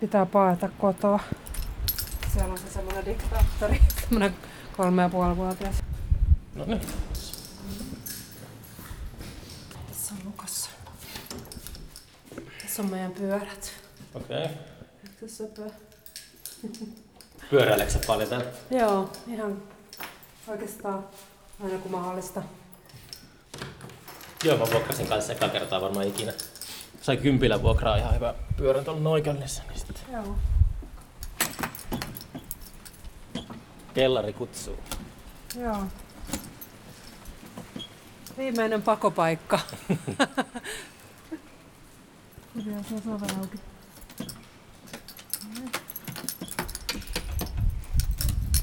pitää paeta kotoa. Siellä on se semmoinen diktaattori, semmoinen kolme ja puoli vuotias. No niin. Tässä on Lukassa. Tässä on meidän pyörät. Okei. Okay. Tässä on pyörä. Pyöräileksä paljon täällä? Joo, ihan oikeastaan aina kun mahdollista. Joo, mä vuokrasin kanssa eka kertaa varmaan ikinä. Sai kympillä vuokraa ihan hyvä pyörän tuolla Noikallissa. Niin sitten Joo. kellari kutsuu. Joo. Viimeinen pakopaikka. Kyllä se on oven auki.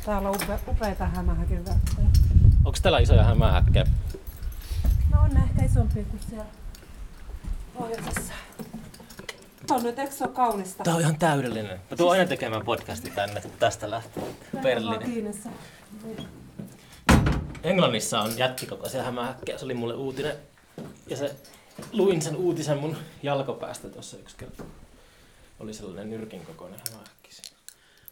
Täällä on upe, upeita hämähäkin. Onko täällä isoja hämähäkkejä? No on ne ehkä isompia kuin siellä pohjoisessa. On nyt, eikö se ole kaunista? Tää on ihan täydellinen. Mä tuun aina tekemään podcasti tänne tästä lähtien. Berliini. Englannissa on jättikokoisia hämähäkkejä. Se oli mulle uutinen. Ja se, luin sen uutisen mun jalkopäästä tuossa yksi kerta. Oli sellainen nyrkin kokoinen hämähäkki.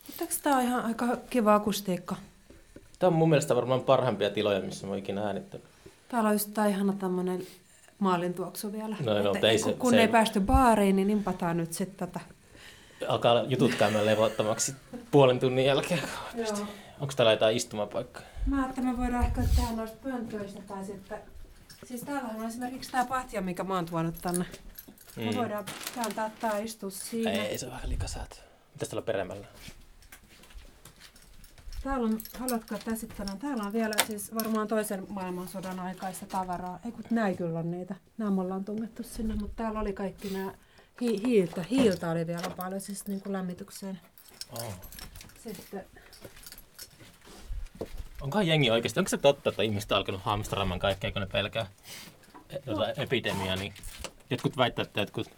Mutta eikö tää on ihan aika kiva akustiikka? Tämä on mun mielestä varmaan parhaimpia tiloja, missä mä oon ikinä äänittänyt. Täällä on just tää ihana tämmönen maalintuoksu vielä. No, no, Että ei kun, se- kun se- ei päästy baariin, niin nimpataan nyt sitten tätä. Alkaa jutut käymään levottomaksi puolen tunnin jälkeen. Onko täällä jotain istumapaikkaa? Mä ajattelin, että me voidaan ehkä tehdä noista pöntöistä tai sitten... Siis täällähän on esimerkiksi tää patja, mikä mä oon tuonut tänne. Mm. Me voidaan kääntää tää istua siinä. Ei, ei se on vähän likasäätö. Mitäs täällä peremmällä? Täällä on, haluatko esittelen? Täällä on vielä siis varmaan toisen maailmansodan aikaista tavaraa. Ei kun näin kyllä on niitä. Nämä me ollaan tungettu sinne, mutta täällä oli kaikki nämä hi- hiiltä. Hiiltä oli vielä paljon siis niin kuin lämmitykseen. Oh. Sitten Onkohan jengi oikeasti, onko se totta, että ihmiset on alkanut hamstraamaan kaikkea, kun ne pelkää jotain epidemiaa, niin jotkut väittävät, että jotkut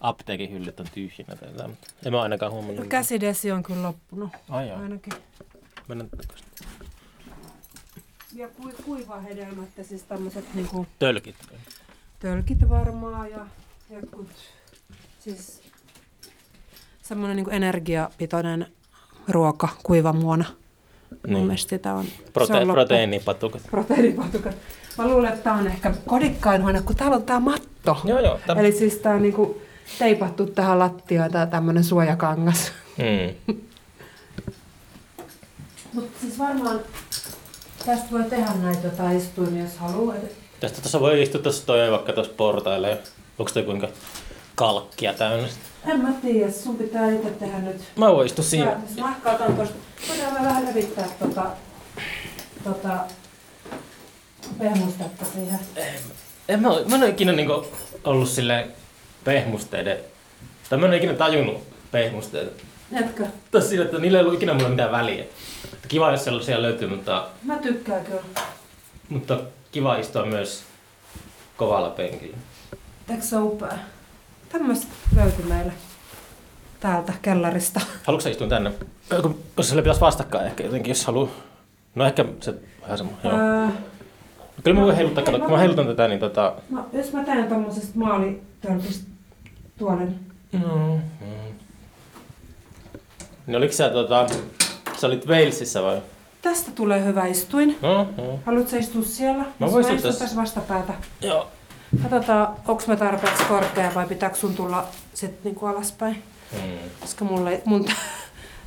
apteekin hyllyt on tyhjinä tai jotain, mutta en mä ainakaan huomannut. käsidesi on kyllä loppunut Ai joo, ainakin. Mennään takaisin. Ja kui, kuivaa hedelmät ja siis tämmöiset niinku Tölkit. tölkit varmaan ja jotkut siis semmoinen niinku energiapitoinen ruoka kuivamuona. Mun Niin. mielestä sitä on, Prote- on proteiinipatukat. proteiinipatukat. Mä luulen, että tää on ehkä kodikkain huone, kun täällä on tää matto. Joo, joo. Täm... Eli siis tää on niinku teipattu tähän lattiaan tää tämmönen suojakangas. Mm. Mutta siis varmaan tästä voi tehdä näitä jotain istuimia, jos haluaa. Tästä tuossa voi istua tuossa toinen vaikka tuossa portailla. ja Onko toi kuinka kalkkia täynnä? En mä tiedä, sun pitää itse tehdä nyt. Mä voin istua siinä. Mä, mä ehkä otan tosta. Voidaan vähän levittää tota, tota pehmustetta siihen. En mä, mä en ole ikinä niinku ollut silleen pehmusteiden, tai mä en ole ikinä tajunnut pehmusteita. Etkö? Tässä sillä, että niillä ei ollut ikinä mulle mitään väliä. Kiva, jos sellaisia löytyy, mutta, Mä tykkään kyllä. mutta kiva istua myös kovalla penkillä. Eikö se upea? Tämmöistä löytyi meille täältä kellarista. Haluatko istua tänne? Jos sille pitäisi vastakkain ehkä jotenkin, jos haluaa. No ehkä se vähän. Joo. Öö, Kyllä mä voin heiluttaa, ei kato, mä- kun mä heilutan tätä, niin tota... no, jos mä teen tommosesta maalitölkistä tuolen. Mm, mm. Niin oliko sä tota... Sä olit Walesissa vai? Tästä tulee hyvä istuin. No, no. Haluatko istua siellä? Jos voisin mä istun tässä. tässä vastapäätä. Joo. Katsotaan, onko mä tarpeeksi korkea vai pitääkö sun tulla sit niinku alaspäin. Mm. Koska mulle, mun,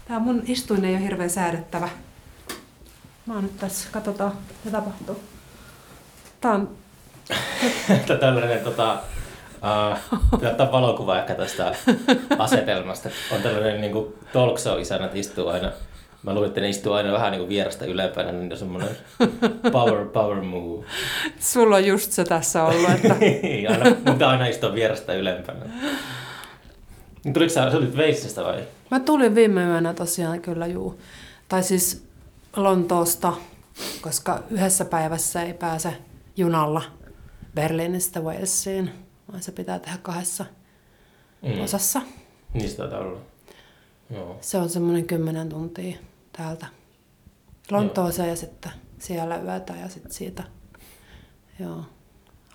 tää mun istuin ei ole hirveän säädettävä. Mä oon nyt tässä, katsotaan mitä tapahtuu. Tää on, Että tällainen tota, uh, ottaa valokuva ehkä tästä asetelmasta. On tällainen niin talk show isännät istuu aina. Mä luulen, että ne istuu aina vähän niin kuin vierestä ylempänä, niin on semmoinen power, power move. sulla on just se tässä ollut, että aina, mutta aina istuu vierestä ylempänä. Niin tuliko sä, sä olit vai? Mä tulin viime yönä tosiaan kyllä juu. Tai siis Lontoosta, koska yhdessä päivässä ei pääse junalla Berliinistä Walesiin, vaan se pitää tehdä kahdessa Mm. osassa. Sitä taitaa olla. Joo. Se on semmoinen kymmenen tuntia täältä Lontooseen ja sitten siellä yötä ja sitten siitä. Joo.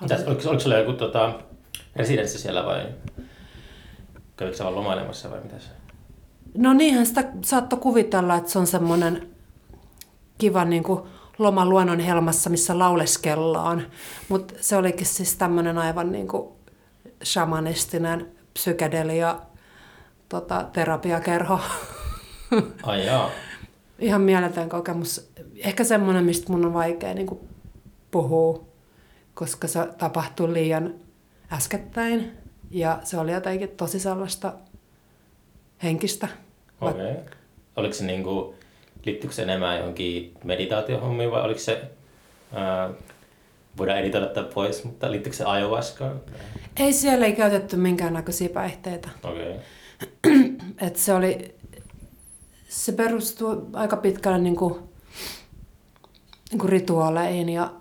Mitäs, oliko, oliko sulla joku tota, residenssi siellä vai kävikö sä vaan lomailemassa vai mitä se? No niinhän sitä saattoi kuvitella, että se on semmoinen kiva niin kuin loma luonnon helmassa, missä lauleskellaan. Mutta se olikin siis tämmöinen aivan niin kuin shamanistinen psykedelia tota, terapiakerho. Ai jaa. Ihan mieletön kokemus. Ehkä semmoinen, mistä mun on vaikea niin kuin puhua, koska se tapahtui liian äskettäin. Ja se oli jotenkin tosi sellaista henkistä. Okei. Okay. Oliko se niinku, liittyykö se enemmän johonkin meditaatiohommiin vai oliko se, ää, voidaan editoida tämä pois, mutta liittyykö se ayahuaskaan? Ei siellä ei käytetty minkäännäköisiä päihteitä. Okei. Okay. Et se oli, se perustuu aika pitkälle niin kuin, niin kuin rituaaleihin ja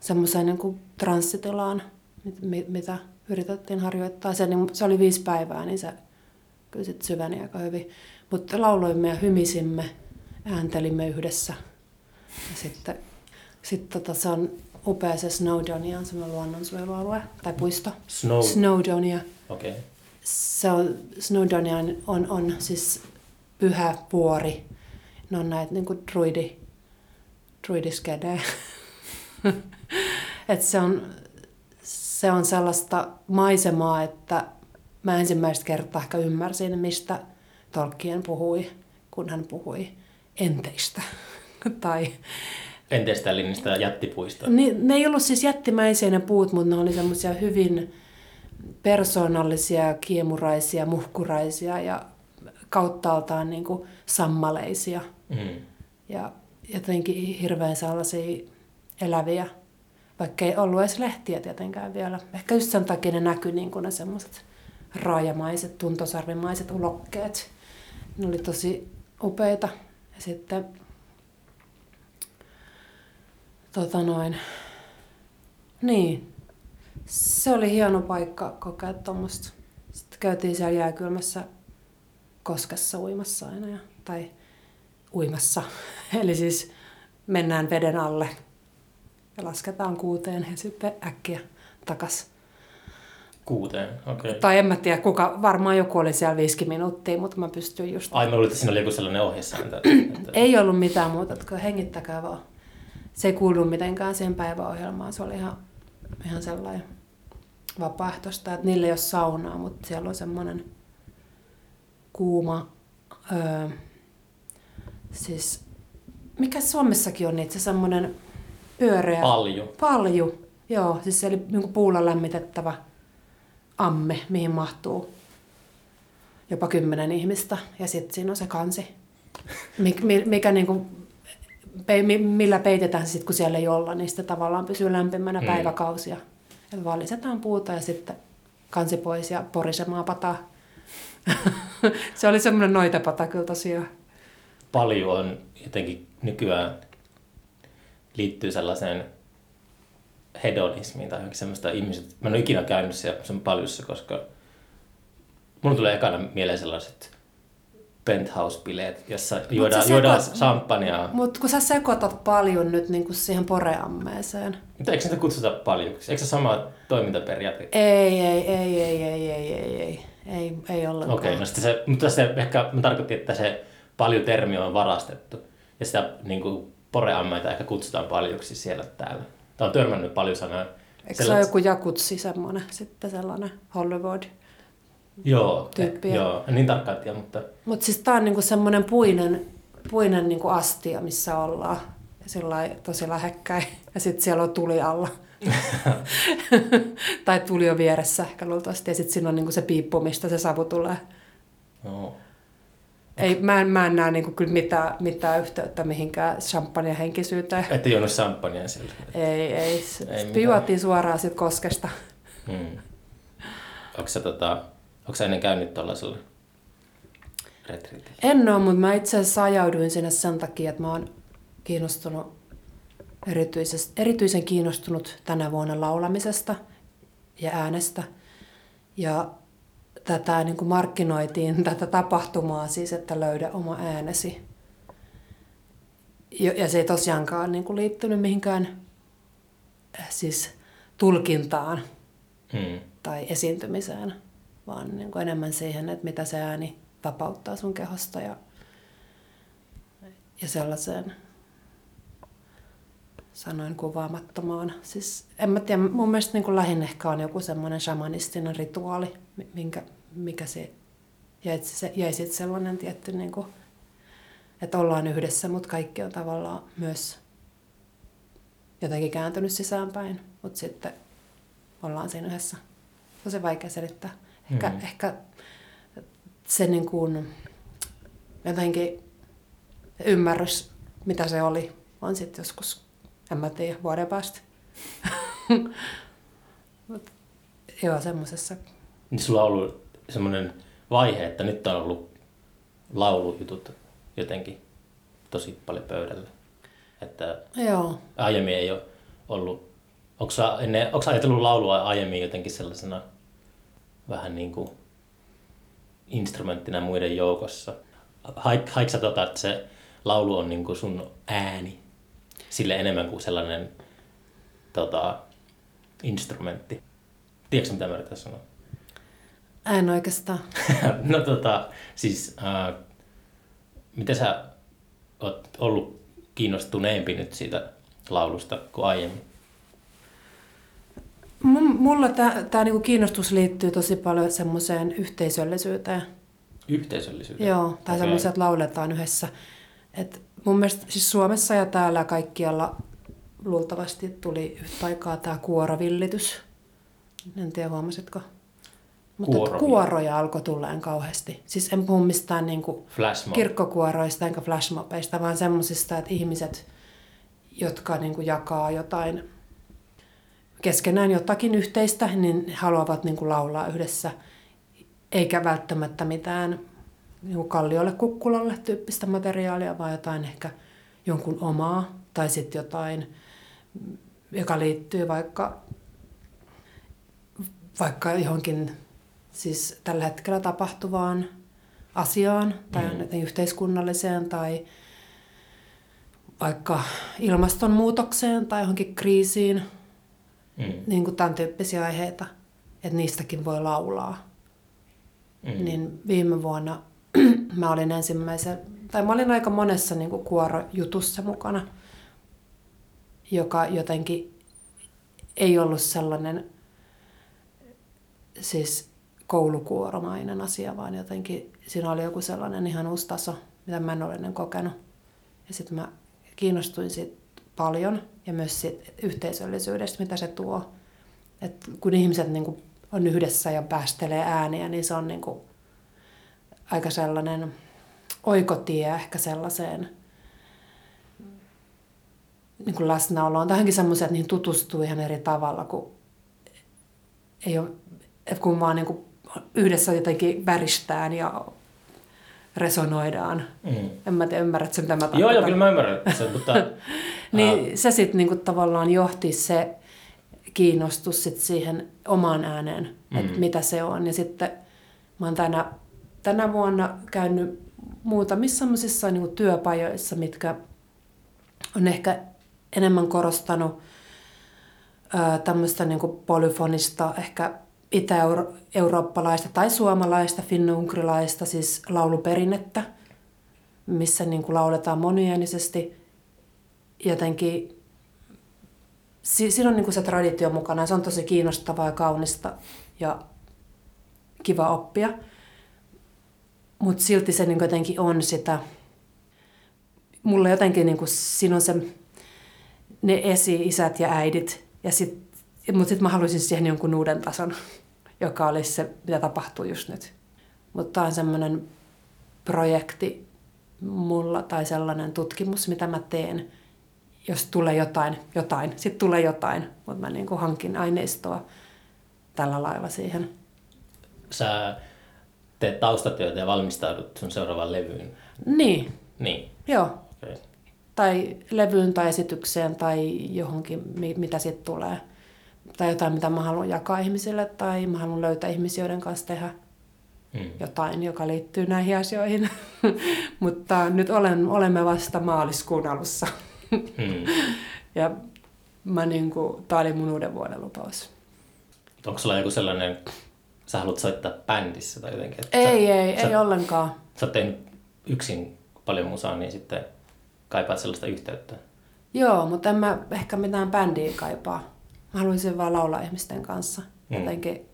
semmoiseen niin kuin transsitilaan, mit, mit, mitä yritettiin harjoittaa. Se, niin, se oli viisi päivää, niin se kyllä sit syveni aika hyvin. Mutta lauloimme ja hymisimme, ääntelimme yhdessä. Ja sitten sit tota, se on upea se Snowdonia, on semmoinen luonnonsuojelualue tai puisto. Snow. Snowdonia. Okei. Okay. Se on, Snowdonia on, on, on siis pyhä vuori. Ne on näitä niinku druidi, druidiskedejä. Et se on, se on sellaista maisemaa, että mä ensimmäistä kertaa ehkä ymmärsin, mistä Tolkien puhui, kun hän puhui enteistä. tai, Enteistä eli niistä jättipuista. ni, ne ei ollut siis jättimäisiä ne puut, mutta ne oli semmoisia hyvin persoonallisia, kiemuraisia, muhkuraisia ja kauttaaltaan niin kuin sammaleisia. Mm. Ja jotenkin hirveän sellaisia eläviä, vaikka ei ollut edes lehtiä tietenkään vielä. Ehkä just sen takia ne näkyi niin kuin ne semmoiset raajamaiset, tuntosarvimaiset ulokkeet. Ne oli tosi upeita. Ja sitten tota noin, niin, se oli hieno paikka kokea tuommoista. Sitten käytiin siellä jääkylmässä koskessa uimassa aina. Ja, tai uimassa. Eli siis mennään veden alle ja lasketaan kuuteen ja sitten äkkiä takas. Kuuteen, okei. Okay. Tai en mä tiedä, kuka, varmaan joku oli siellä viisi minuuttia, mutta mä pystyin just... Ai mä luulin, että siinä oli joku sellainen ohjesääntö. Että... Ei ollut mitään muuta, että hengittäkää vaan. Se ei kuulu mitenkään siihen päiväohjelmaan, se oli ihan, ihan sellainen vapaaehtoista, että niillä ei ole saunaa, mutta siellä on semmoinen kuuma, öö, siis mikä Suomessakin on niitä, se semmoinen pyöreä... Paljon. Palju, joo. Siis se oli niin puulla lämmitettävä amme, mihin mahtuu jopa kymmenen ihmistä. Ja sitten siinä on se kansi, mikä, mikä niin kuin, pe, millä peitetään sitten, kun siellä ei olla, niin sitten tavallaan pysyy lämpimänä Mm. päiväkausia. Ja valisetaan puuta ja sitten kansi pois ja porisemaan pataa. Se oli semmoinen noitapata kyllä tosiaan. Paljon on jotenkin nykyään liittyy sellaiseen hedonismiin tai johonkin semmoista ihmiset. Mä en ole ikinä käynyt siellä sen paljussa, koska mulla tulee ekana mieleen sellaiset penthouse-bileet, jossa juodaan, sä juodaan. Mutta kun sä sekoitat paljon nyt niin kuin siihen poreammeeseen. Mutta eikö sitä kutsuta paljon? Eikö se sama toimintaperiaate? Ei, ei, ei, ei, ei, ei, ei, ei, ei, ei ollenkaan. Okei, okay, no sitten se, mutta se ehkä mä tarkoitin, että se paljon termi on varastettu. Ja sitä niin kuin, poreammeita ehkä kutsutaan paljoksi siellä täällä. Tämä on törmännyt paljon sanaa. Eikö se ole joku jakutsi semmoinen, sitten sellainen Hollywood? Joo, tyyppiä? eh, joo, en niin tarkkaan tiedä, mutta Mutta siis tää on niinku semmoinen puinen, puinen niinku astia, missä ollaan. Sillä tosi lähekkäin. Ja sitten siellä on tuli alla. tai tuli on vieressä ehkä luultavasti. Ja sitten siinä on niinku se piippu, mistä se savu tulee. joo. Ei, mä en, mä en näe niinku kyllä mitään, mitään yhteyttä mihinkään champagne henkisyyteen. Ette juonut champagnea siellä. Ei, ei. Ei juotiin suoraan sit koskesta. Hmm. Onko sä, tota, onko sä ennen käynyt tuollaisella retriitillä? En ole, mutta mä itse asiassa ajauduin sinne sen takia, että mä oon kiinnostunut erityisen kiinnostunut tänä vuonna laulamisesta ja äänestä. Ja tätä niin kuin markkinoitiin, tätä tapahtumaa siis, että löydä oma äänesi. Ja se ei tosiaankaan niin kuin liittynyt mihinkään äh, siis tulkintaan Hmm. tai esiintymiseen, vaan niin kuin enemmän siihen, että mitä se ääni vapauttaa sun kehosta ja, ja sellaiseen sanoin kuvaamattomaan. Siis en mä tiedä, mun mielestä niin kuin lähin ehkä on joku semmoinen shamanistinen rituaali, minkä, mikä se jäi, se, jäi sitten sellainen tietty, niin kuin, että ollaan yhdessä, mutta kaikki on tavallaan myös jotenkin kääntynyt sisäänpäin, mutta sitten ollaan siinä yhdessä. Tosi vaikea selittää. Ehkä, mm. ehkä se niin kuin, jotenkin ymmärrys, mitä se oli, on sitten joskus, en mä tiedä, vuoden päästä. Mut, joo, semmoisessa. Niin sulla on ollut semmoinen vaihe, että nyt on ollut laulujutut jotenkin tosi paljon pöydällä. Että Joo. aiemmin ei ole ollut, onko sä, ennen, onko sä ajatellut laulua aiemmin jotenkin sellaisena vähän niin kuin instrumenttina muiden joukossa? Haik, haik sä tota, että se laulu on niin kuin sun ääni sille enemmän kuin sellainen tota, instrumentti? Tiedätkö mitä mä yritän sanoa? En oikeastaan. no tota, siis äh, miten sä oot ollut kiinnostuneempi nyt siitä laulusta kuin aiemmin? Mulla tämä niinku kiinnostus liittyy tosi paljon semmoiseen yhteisöllisyyteen. Yhteisöllisyyteen? Joo, tai okay. semmoiseen, että lauletaan yhdessä. Et mun mielestä siis Suomessa ja täällä kaikkialla luultavasti tuli yhtä aikaa tämä kuorovillitys. En tiedä, huomasitko? Mutta kuoroja alkoi tulleen kauheasti. Siis en puhu mistään niin kirkkokuoroista enkä flashmobeista, vaan semmoisista, että ihmiset, jotka niin kuin jakaa jotain keskenään jotakin yhteistä, niin haluavat niin kuin laulaa yhdessä, eikä välttämättä mitään niin kalliolle kukkulalle tyyppistä materiaalia, vaan jotain ehkä jonkun omaa tai sitten jotain, joka liittyy vaikka, vaikka johonkin siis tällä hetkellä tapahtuvaan asiaan tai mm. yhteiskunnalliseen tai vaikka ilmastonmuutokseen tai johonkin kriisiin, mm. niin kuin tämän tyyppisiä aiheita, että niistäkin voi laulaa. Mm. Niin viime vuonna mä olin ensimmäisen, tai mä olin aika monessa niin kuin kuorojutussa mukana, joka jotenkin ei ollut sellainen siis koulukuoromainen asia, vaan jotenkin siinä oli joku sellainen ihan uusi taso, mitä mä en ole ennen kokenut. Ja sitten mä kiinnostuin siitä paljon ja myös siitä yhteisöllisyydestä, mitä se tuo. Et kun ihmiset niin kuin on yhdessä ja päästelee ääniä, niin se on niin kuin aika sellainen oikotie ehkä sellaiseen niin kuin läsnäoloon. Tähänkin semmoisia, että niihin tutustuu ihan eri tavalla, kun ei ole, että kun vaan niin kuin yhdessä jotenkin väristään ja resonoidaan. Mm. En mä tiedä, ymmärrät sen, mitä mä tarkoitan. Joo, joo, kyllä mä ymmärrän sen, mutta... niin uh... se sitten niinku tavallaan johti se kiinnostus sit siihen omaan ääneen, mm. että mitä se on. Ja sitten mä oon tänä, tänä vuonna käynyt muutamissa sellaisissa niinku työpajoissa, mitkä on ehkä enemmän korostanut tämmöistä niinku polyfonista, ehkä itä-eurooppalaista tai suomalaista, finno-unkrilaista, siis lauluperinnettä, missä niin kuin lauletaan moniäänisesti. Jotenkin siinä on niin kuin se traditio mukana ja se on tosi kiinnostavaa ja kaunista ja kiva oppia. Mutta silti se niin jotenkin on sitä, mulle jotenkin niin kuin, siinä on se, ne esi-isät ja äidit ja sit mutta sitten mä haluaisin siihen jonkun uuden tason, joka olisi se, mitä tapahtuu just nyt. Mutta tämä on semmoinen projekti mulla tai sellainen tutkimus, mitä mä teen. Jos tulee jotain, jotain, sitten tulee jotain, mutta mä niinku hankin aineistoa tällä lailla siihen. Sä teet taustatyötä ja valmistaudut sun seuraavaan levyyn. Niin. Niin. Joo. Okay. Tai levyyn tai esitykseen tai johonkin, mitä sitten tulee tai jotain, mitä mä haluan jakaa ihmisille, tai mä haluan löytää ihmisiä, joiden kanssa tehdä hmm. jotain, joka liittyy näihin asioihin. Mutta nyt olen, olemme vasta maaliskuun alussa. hmm. Ja mä niin kuin, tää oli mun uuden vuoden lupaus. Onko sulla joku sellainen sä haluat soittaa bändissä tai jotenkin? Että Ei, sä, ei, sä, ei ollenkaan. Sä oot tehnyt yksin paljon musaa, niin sitten kaipaat sellaista yhteyttä. Joo, mutta en mä ehkä mitään bändiä kaipaa. Mä haluaisin vaan laulaa ihmisten kanssa. Mm. Jotenkin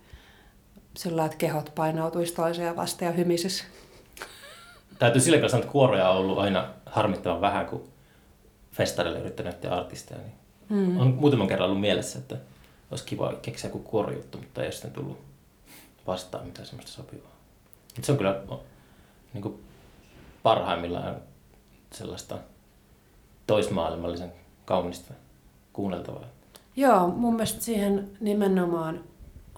sillä että kehot painautuisi toisiaan vastaan ja hymisis. Täytyy sillä sanoa, että kuoroja on ollut aina harmittavan vähän, kun festareille yrittänyt etsiä artisteja. Niin Mm. On muutaman kerran ollut mielessä, että olisi kiva keksiä joku kuorojuttu, mutta ei ole sitten tullut vastaan mitään semmoista sopivaa. Mutta se on kyllä niin kuin parhaimmillaan sellaista toismaailmallisen kaunista kuunneltavaa. Joo, mun mielestä siihen nimenomaan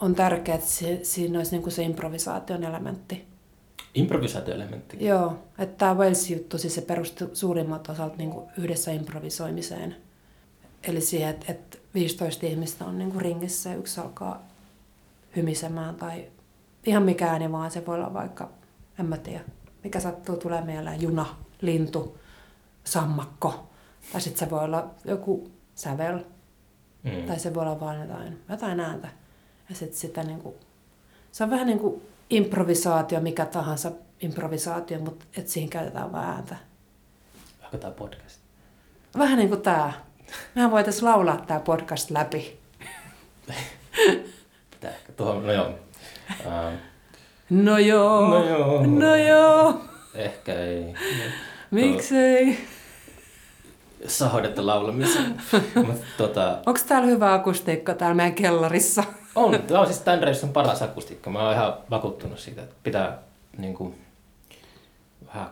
on tärkeää, että se, siinä olisi niinku se improvisaation elementti. Improvisaatioelementti. Joo, että tämä Wales-juttu, siis se perustuu suurimmat osalta niinku yhdessä improvisoimiseen. Eli siihen, että, että 15 ihmistä on niinku ringissä ja yksi alkaa hymisemään tai ihan mikä ääni vaan. Se voi olla vaikka, en mä tiedä, mikä sattuu tulee mieleen, juna, lintu, sammakko. Tai sitten se voi olla joku sävel, Mm. tai se voi olla vain jotain, jotain ääntä. Ja sitten sitä niinku, se on vähän niin kuin improvisaatio, mikä tahansa improvisaatio, mutta et siihen käytetään vain ääntä. Onko tämä podcast? Vähän niin kuin tämä. Mehän voitaisiin laulaa tämä podcast läpi. Pitää ehkä tuohon, no joo. No joo. No joo. No joo. ehkä ei. Miksei? Sahoidetta laulamisen. Tota, Onko täällä hyvä akustiikka täällä meidän kellarissa? On, tämä on siis Standardissa on paras akustiikka. Mä oon ihan vakuuttunut siitä, että pitää niin kuin, vähän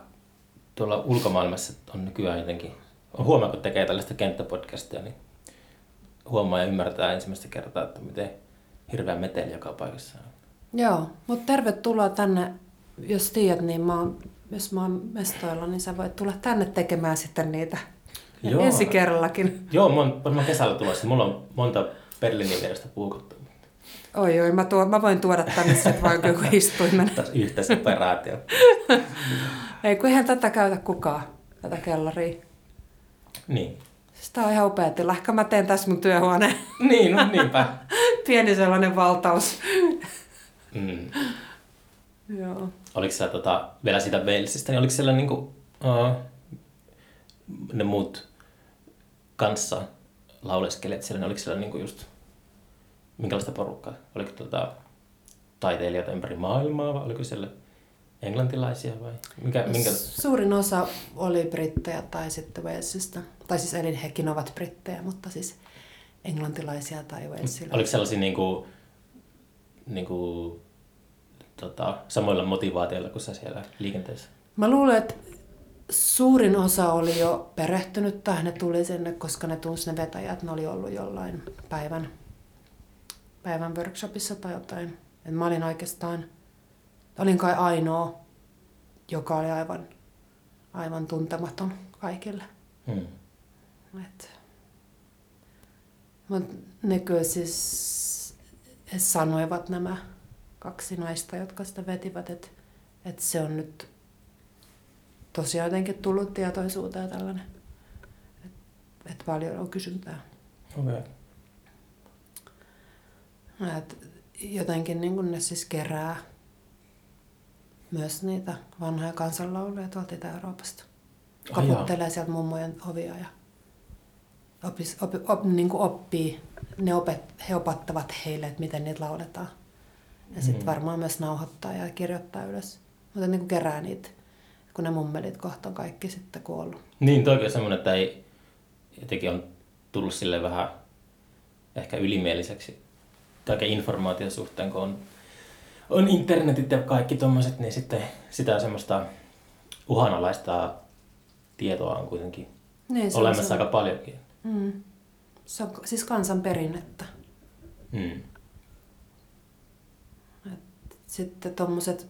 tuolla ulkomaailmassa on nykyään jotenkin, on huomaa, kun tekee tällaista kenttäpodcastia, niin huomaa ja ymmärtää ensimmäistä kertaa, että miten hirveä meteli joka paikassa on. Joo, mutta tervetuloa tänne. Jos tiedät, niin mä oon, jos mä oon mestoilla, niin sä voit tulla tänne tekemään sitten niitä Joo. ensi kerrallakin. Joo, mä oon varmaan kesällä tulossa. Mulla on monta Berliinin vierestä puukuttu. Oi, oi, mä, tuo, mä voin tuoda tänne sitten vaikka joku istuimen. Taas yhteisoperaatio. Ei, kun eihän tätä käytä kukaan, tätä kellaria. niin. Siis tää on ihan upea tila. Ehkä mä teen tässä mun työhuoneen. Niin, no niinpä. Pieni sellainen valtaus. Mm. Joo. Oliko sä tota, vielä sitä Walesista, niin oliko siellä niinku, uh, ne muut kanssa lauleskelijat siellä, niin oliko siellä niinku just, minkälaista porukkaa? Oliko tota, taiteilijoita ympäri maailmaa vai oliko siellä englantilaisia vai mikä, minkä? Suurin osa oli brittejä tai sitten Walesista. Tai siis eli hekin ovat brittejä, mutta siis englantilaisia tai walesilaisia. Oliko sellaisia niinku, niinku, tota, samoilla motivaatioilla kuin sä siellä liikenteessä? Mä luulen, että suurin osa oli jo perehtynyt tähän. Ne tuli sinne, koska ne tunsi ne vetäjät. Ne oli ollut jollain päivän, päivän workshopissa tai jotain. Et mä olin oikeastaan, olin kai ainoa, joka oli aivan, aivan tuntematon kaikille. Hmm. Et, mut ne kyllä siis sanoivat nämä kaksi naista, jotka sitä vetivät, että et se on nyt tosiaan jotenkin tullut tietoisuuteen tällainen, että et paljon on kysyntää. Okay. Et jotenkin niin kun ne siis kerää myös niitä vanhoja kansanlauluja tuolta Itä-Euroopasta. Koputtelee sieltä mummojen ovia ja opis, opi, op, niin kuin oppii, ne opet, he opattavat heille, että miten niitä lauletaan. Ja sitten Mm. varmaan myös nauhoittaa ja kirjoittaa ylös. Mutta niin kuin kerää niitä, kun ne mummelit kohta on kaikki sitten kuollut. Niin, toikin on semmoinen, että ei, jotenkin on tullut sille vähän ehkä ylimieliseksi kaiken informaation suhteen, kun on, on internetit ja kaikki tommoset, niin sitten sitä semmoista uhanalaista tietoa on kuitenkin Niin, se on olemassa se- aika paljonkin. Mm. Se on siis kansan perinnettä. Mm. Sitten tuommoiset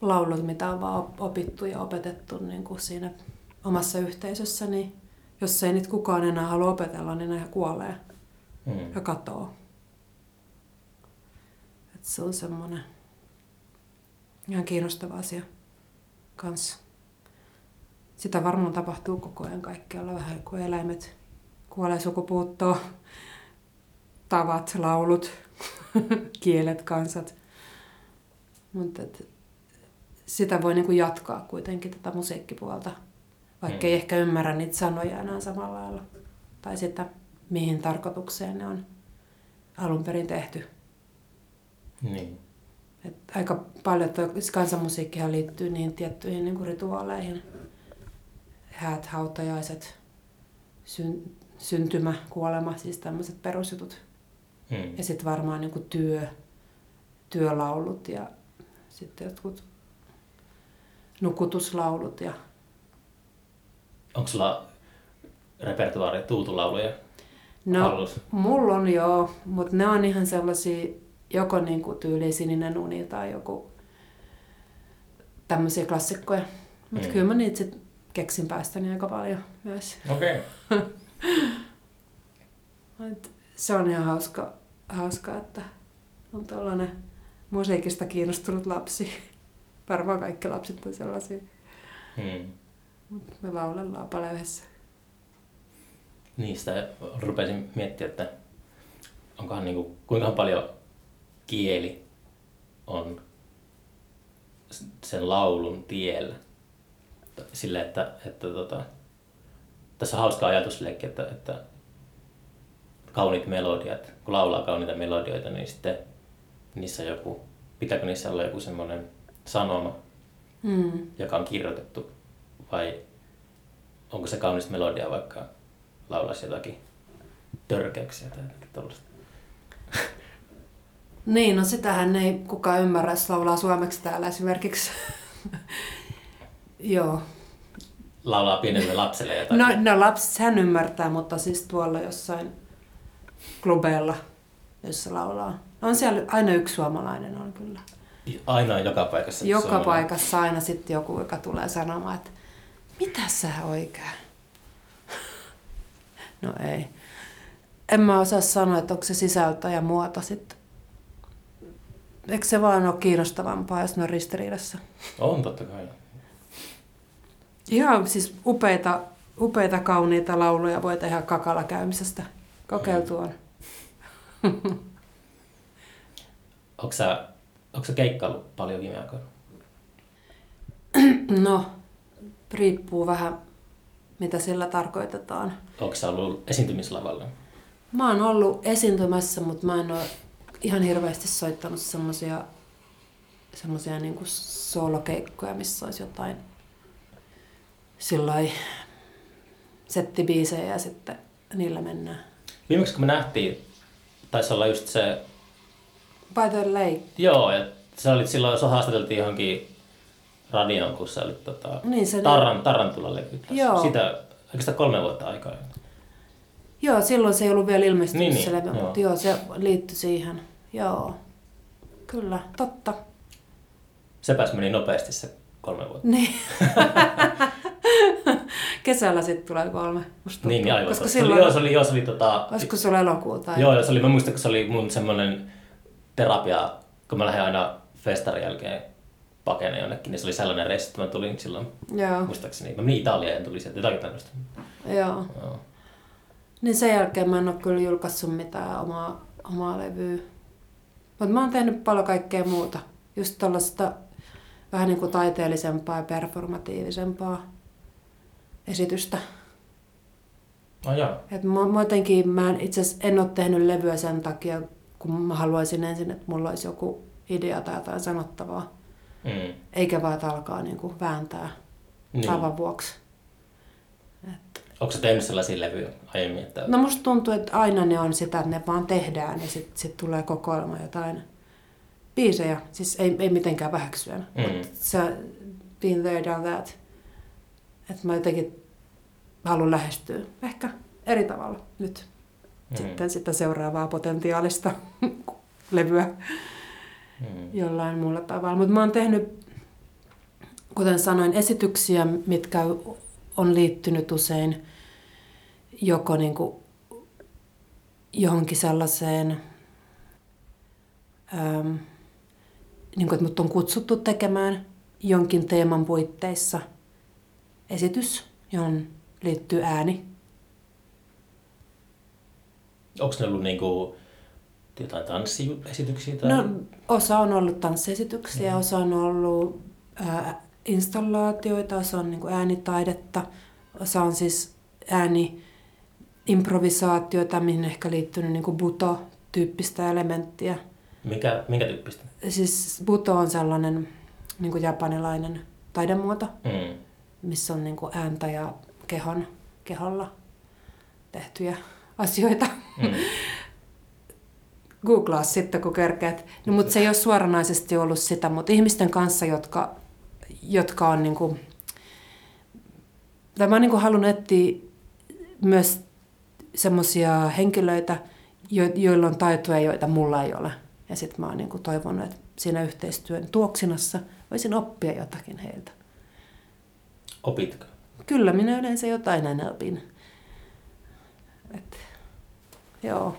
laulut, mitä on vaan op- opittu ja opetettu niin kuin siinä omassa yhteisössä, niin jos ei niitä kukaan enää halua opetella, niin ne kuolee Mm. ja katoo. Et se on semmoinen ihan kiinnostava asia kanssa. Sitä varmaan tapahtuu koko ajan kaikkialla vähän, kun eläimet kuolee sukupuuttoon, tavat, laulut. kielet, kansat. Mutta sitä voi niinku jatkaa kuitenkin tätä musiikkipuolta, vaikka ei Mm. ehkä ymmärrä niitä sanoja enää samalla lailla. Tai sitä, mihin tarkoitukseen ne on alun perin tehty. Niin. Et aika paljon tuo kansanmusiikkihan liittyy niihin tiettyihin niin rituaaleihin. Häät, hautajaiset, syn, syntymä, kuolema, siis tämmöiset perusjutut. Mm. Ja sitten varmaan niin kuin työ, työlaulut ja sitten jotkut nukutuslaulut. Ja... Onko sulla repertuaari tuutulauluja No, hallussa? mulla on joo, mutta ne on ihan sellaisia, joko niin kuin tyyli sininen uni tai joku tämmöisiä klassikkoja. Mutta Mm. kyllä mä niitä sit keksin päästäni aika paljon myös. Okei. Okay. Se on ihan hauska, hauska, että on tällainen musiikista kiinnostunut lapsi. Varmaan kaikki lapset on sellaisia. Hmm. Mut me laulellaan paljon yhdessä. Niistä rupesin miettimään, että onkohan niinku, kuinka paljon kieli on sen laulun tiellä. Sille, että, että tota, tässä on hauska ajatusleikki, että, että kauniit melodiat, kun laulaa kauniita melodioita, niin sitten niissä joku, pitääkö niissä olla joku semmoinen sanoma, Mm. joka on kirjoitettu, vai onko se kaunis melodia vaikka laulaisi jotakin törkeyksiä tai jotakin tollaista. Niin, no sitähän ei kukaan ymmärrä, jos laulaa suomeksi täällä esimerkiksi. Joo. Laulaa pienelle lapselle jotakin. No, no lapset hän ymmärtää, mutta siis tuolla jossain klubeilla, jossa laulaa. On siellä aina yksi suomalainen on kyllä. Aina joka paikassa. Joka suomalainen. paikassa aina sitten joku, joka tulee sanomaan, että mitä sä oikein? No ei. En mä osaa sanoa, että onko se sisältö ja muoto sitten. Eikö se vaan ole kiinnostavampaa, jos ne on ristiriidassa? On totta kai. Ihan siis upeita, upeita kauniita lauluja voi tehdä kakala käymisestä. Kokeiltu on. Onko sä, onko sä keikkaillut paljon viime aikoina? No, riippuu vähän, mitä sillä tarkoitetaan. Onko sä ollut esiintymislavalla? Mä oon ollut esiintymässä, mutta mä en ole ihan hirveästi soittanut semmosia, semmosia niinku soolokeikkoja, missä olisi jotain sillai settibiisejä ja sitten niillä mennään. Viimeksi kun me nähtiin, taisi olla just se, By the Lake. joo, ja sä olit silloin, sä haastateltiin johonkin radioon, kun sä olit tota, Niin se Tarran, Tarantula-levy. Joo. Sitä oikeastaan kolme vuotta aikaa. Joo, silloin se ei ollut vielä ilmestynyt Niin, niin, niin, se levy, joo. mutta joo, se liittyi siihen. Joo, kyllä, totta. Sepäs meni nopeasti se kolme vuotta. Niin. Kesällä sitten tulee kolme. musta Niin, niin aivan. Koska Se oli, silloin, joo, se oli, joo, se oli tota, olisiko sulla elokuu tai... Joo, se oli, mä muistan, kun se oli mun semmoinen terapia, kun mä lähdin aina festarin jälkeen pakene jonnekin, niin se oli sellainen reissu, että mä tulin silloin, Joo, muistaakseni, mä menin Italiaan ja tuli sieltä jotakin tämmöistä. joo. Joo. Niin sen jälkeen mä en ole kyllä julkaissut mitään omaa, omaa levyä. Mutta mä oon tehnyt paljon kaikkea muuta. Just tällaista vähän niin kuin taiteellisempaa ja performatiivisempaa esitystä. No joo. Et mä, mä jotenkin, mä en, itse en ole tehnyt levyä sen takia, kun mä haluaisin ensin, että mulla olisi joku idea tai jotain sanottavaa. Mm. Eikä vaan, että alkaa niin kuin vääntää Niin. tavan vuoksi. Onko sä tehnyt sellaisia levyjä aiemmin? Että... No musta tuntuu, että aina ne on sitä, että ne vaan tehdään ja sitten sit tulee kokoelma jotain biisejä. Siis ei, ei mitenkään väheksyä. Mm. Mm. Mutta se been there, done that. Että mä jotenkin haluan lähestyä ehkä eri tavalla nyt. Mm. Sitten sitä seuraavaa potentiaalista levyä Mm. jollain muulla tavalla. Mutta mä oon tehnyt, kuten sanoin, esityksiä, mitkä on liittynyt usein joko niin kuin johonkin sellaiseen, äm, niin kuin, että mut on kutsuttu tekemään jonkin teeman puitteissa esitys, johon liittyy ääni. Onko ne ollut niinku jotain tanssiesityksiä? Tai... No, osa on ollut tanssiesityksiä, mm. osa on ollut ää, installaatioita, osa on niin kuin äänitaidetta, osa on siis ääni improvisaatiota, mihin ehkä liittynyt niin kuin buto-tyyppistä elementtiä. Mikä, minkä tyyppistä? Siis buto on sellainen niin kuin japanilainen taidemuoto, mm. missä on niin kuin ääntä ja kehon, keholla tehtyjä asioita. Mm. Googlaa sitten, kun kerkeät. No, mutta se ei ole suoranaisesti ollut sitä, mutta ihmisten kanssa, jotka, jotka on niin kuin, tai mä oon niin halunnut etsiä myös semmoisia henkilöitä, jo, joilla on taitoja, joita mulla ei ole. Ja sitten mä oon niin kuin toivonut, että siinä yhteistyön tuoksinassa voisin oppia jotakin heiltä. Opitko? Kyllä, minä yleensä jotain aina opin. Et, joo.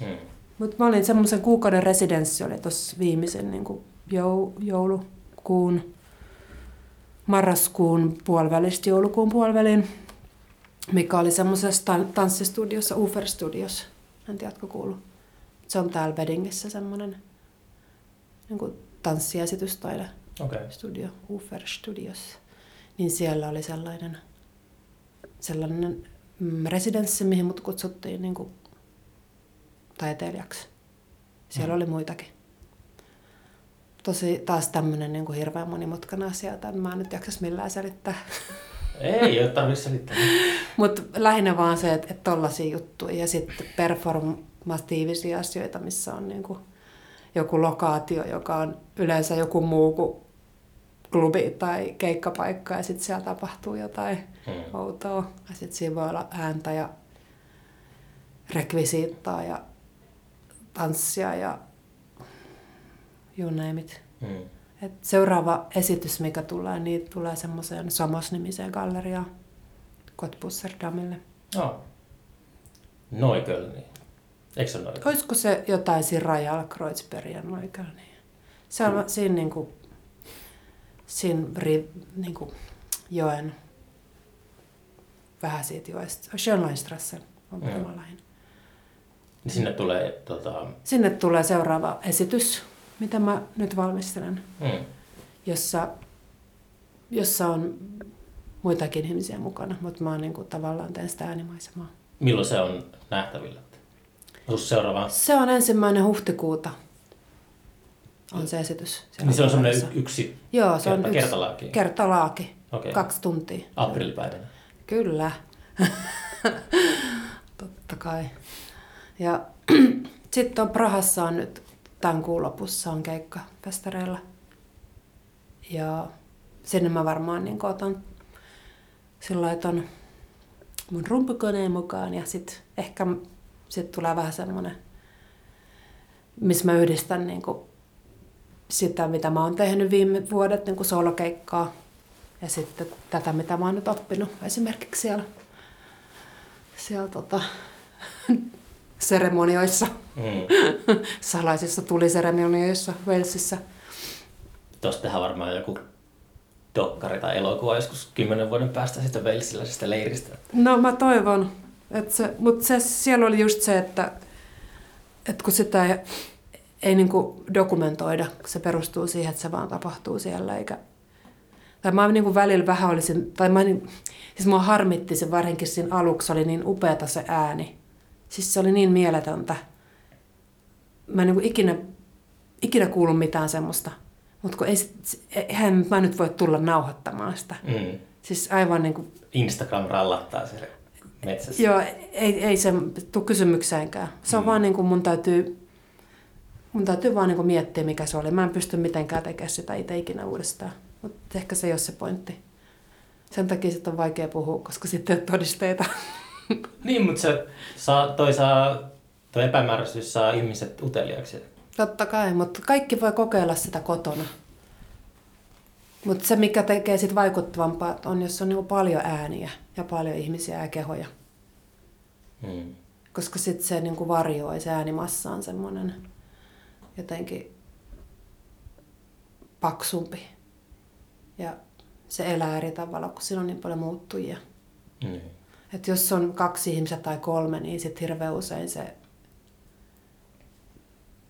Hmm. Mutta mä olin semmoisen kuukauden residenssi, oli tuossa viimeisen niin kuin jou, joulukuun, marraskuun puolivälistä joulukuun puolivälin, mikä oli semmoisessa tanssistudiossa, Ufer Studios. En tiedä, kuulu. Se on täällä Weddingissä semmoinen niin kuin tanssiesitystaide okay. studio, Ufer Studios. Niin siellä oli sellainen, sellainen mm, residenssi, mihin mut kutsuttiin niin kuin taiteilijaksi. Siellä mm. oli muitakin. Tosi taas tämmöinen niin kuin hirveän monimutkainen asia, että mä en nyt jaksas millään selittää. Ei ole tarvitse selittää. Mutta lähinnä vaan se, että, että tollaisia juttuja ja sitten performatiivisia asioita, missä on niin kuin joku lokaatio, joka on yleensä joku muu kuin klubi tai keikkapaikka ja sitten siellä tapahtuu jotain hmm. outoa. Ja sitten siinä voi olla ääntä ja rekvisiittaa ja tanssia ja you name it. Hmm. Et seuraava esitys, mikä tulee, niin tulee semmoiseen Samos-nimiseen galleriaan Kotbusserdamille. No. Noikölni. Eikö se Noikölni? Olisiko se jotain siinä Rajal, Kreuzberg ja Noikölni? Se on hmm. siinä, niin kuin, siinä ri, niin kuin joen vähän siitä joesta. Schönleinstrassen on hmm. lähinnä. Niin sinne tulee, tota... sinne tulee seuraava esitys, mitä mä nyt valmistelen, mm. jossa, jossa on muitakin ihmisiä mukana, mutta mä niin kuin, tavallaan teen sitä äänimaisemaa. Milloin se on nähtävillä? seuraava? Se on ensimmäinen huhtikuuta on se esitys. Niin se on semmoinen yksi Joo, se kerta, on yksi kertalaaki? Kertalaaki, okay. kaksi tuntia. Aprillipäivänä? Kyllä. Totta kai. Ja sitten on Prahassa on nyt tämän kuun lopussa on keikka festareilla. Ja sinne mä varmaan niin otan sillä ton mun rumpukoneen mukaan ja sitten ehkä sit tulee vähän semmonen, missä mä yhdistän niin sitä, mitä mä oon tehnyt viime vuodet niin kuin solokeikkaa ja sitten tätä, mitä mä oon nyt oppinut esimerkiksi siellä, siellä tota, seremonioissa, mm. salaisissa tuliseremonioissa Walesissa. Tuosta tehdään varmaan joku dokkari tai elokuva joskus kymmenen vuoden päästä sitä Walesiläisestä leiristä. No mä toivon, että se, mutta se, siellä oli just se, että, että kun sitä ei, ei niin dokumentoida, se perustuu siihen, että se vaan tapahtuu siellä, eikä tai mä niin kuin välillä vähän olisin, tai mä niin, siis mua harmitti se varsinkin siinä aluksi, oli niin upeata se ääni. Siis se oli niin mieletöntä. Mä en niin ikinä, ikinä kuullut mitään semmoista. Mutta ei, eihän mä nyt voi tulla nauhoittamaan sitä. Mm. Siis aivan niin kuin... Instagram rallattaa se metsässä. Joo, ei, ei se tule kysymykseenkään. Se on mm. vaan niin kuin mun täytyy, mun täytyy vaan niin kuin miettiä, mikä se oli. Mä en pysty mitenkään tekemään sitä itse ikinä uudestaan. Mutta ehkä se ei ole se pointti. Sen takia sitten on vaikea puhua, koska sitten ei ole todisteita. niin, mutta se saa, toi, saa, toi epämääräisyys saa ihmiset uteliaaksi. Totta kai, mutta kaikki voi kokeilla sitä kotona. Mutta se, mikä tekee sit vaikuttavampaa, on jos on niinku paljon ääniä ja paljon ihmisiä ja kehoja. Hmm. Koska sitten se niinku varjoa, se äänimassa on semmoinen jotenkin paksumpi. Ja se elää eri tavalla, kun siinä on niin paljon muuttujia. Hmm. Et jos on kaksi ihmistä tai kolme, niin sitten hirveän usein se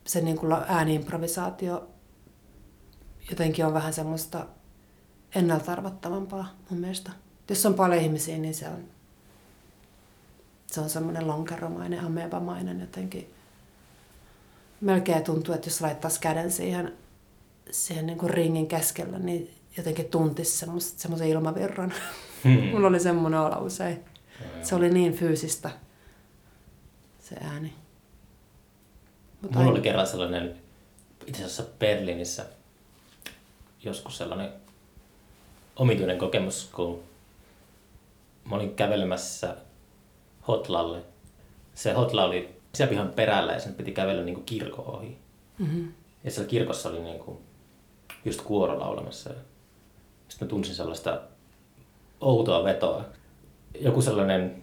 se niin kuin ääniimprovisaatio jotenkin on vähän semmoista ennalta arvattavampaa mun mielestä. Jos on paljon ihmisiä, niin se on, se on semmoinen lonkeromainen, amebamainen jotenkin. Melkein tuntuu, että jos laittaisi käden siihen, siihen niin kuin ringin keskellä, niin jotenkin tuntisi semmoisen ilmavirran. Hmm. Mulla oli semmoinen olo usein. Se oli niin fyysistä, se ääni. Mutta Mulla oli kerran sellainen, itse asiassa Berliinissä, joskus sellainen omituinen kokemus, kun mä olin kävelemässä Hotlalle. Se Hotla oli siellä pihan perällä ja sen piti kävellä niin kirkon ohi. Mm-hmm. Ja siellä kirkossa oli niin kuin just kuoro laulamassa. Sitten mä tunsin sellaista outoa vetoa. Joku sellainen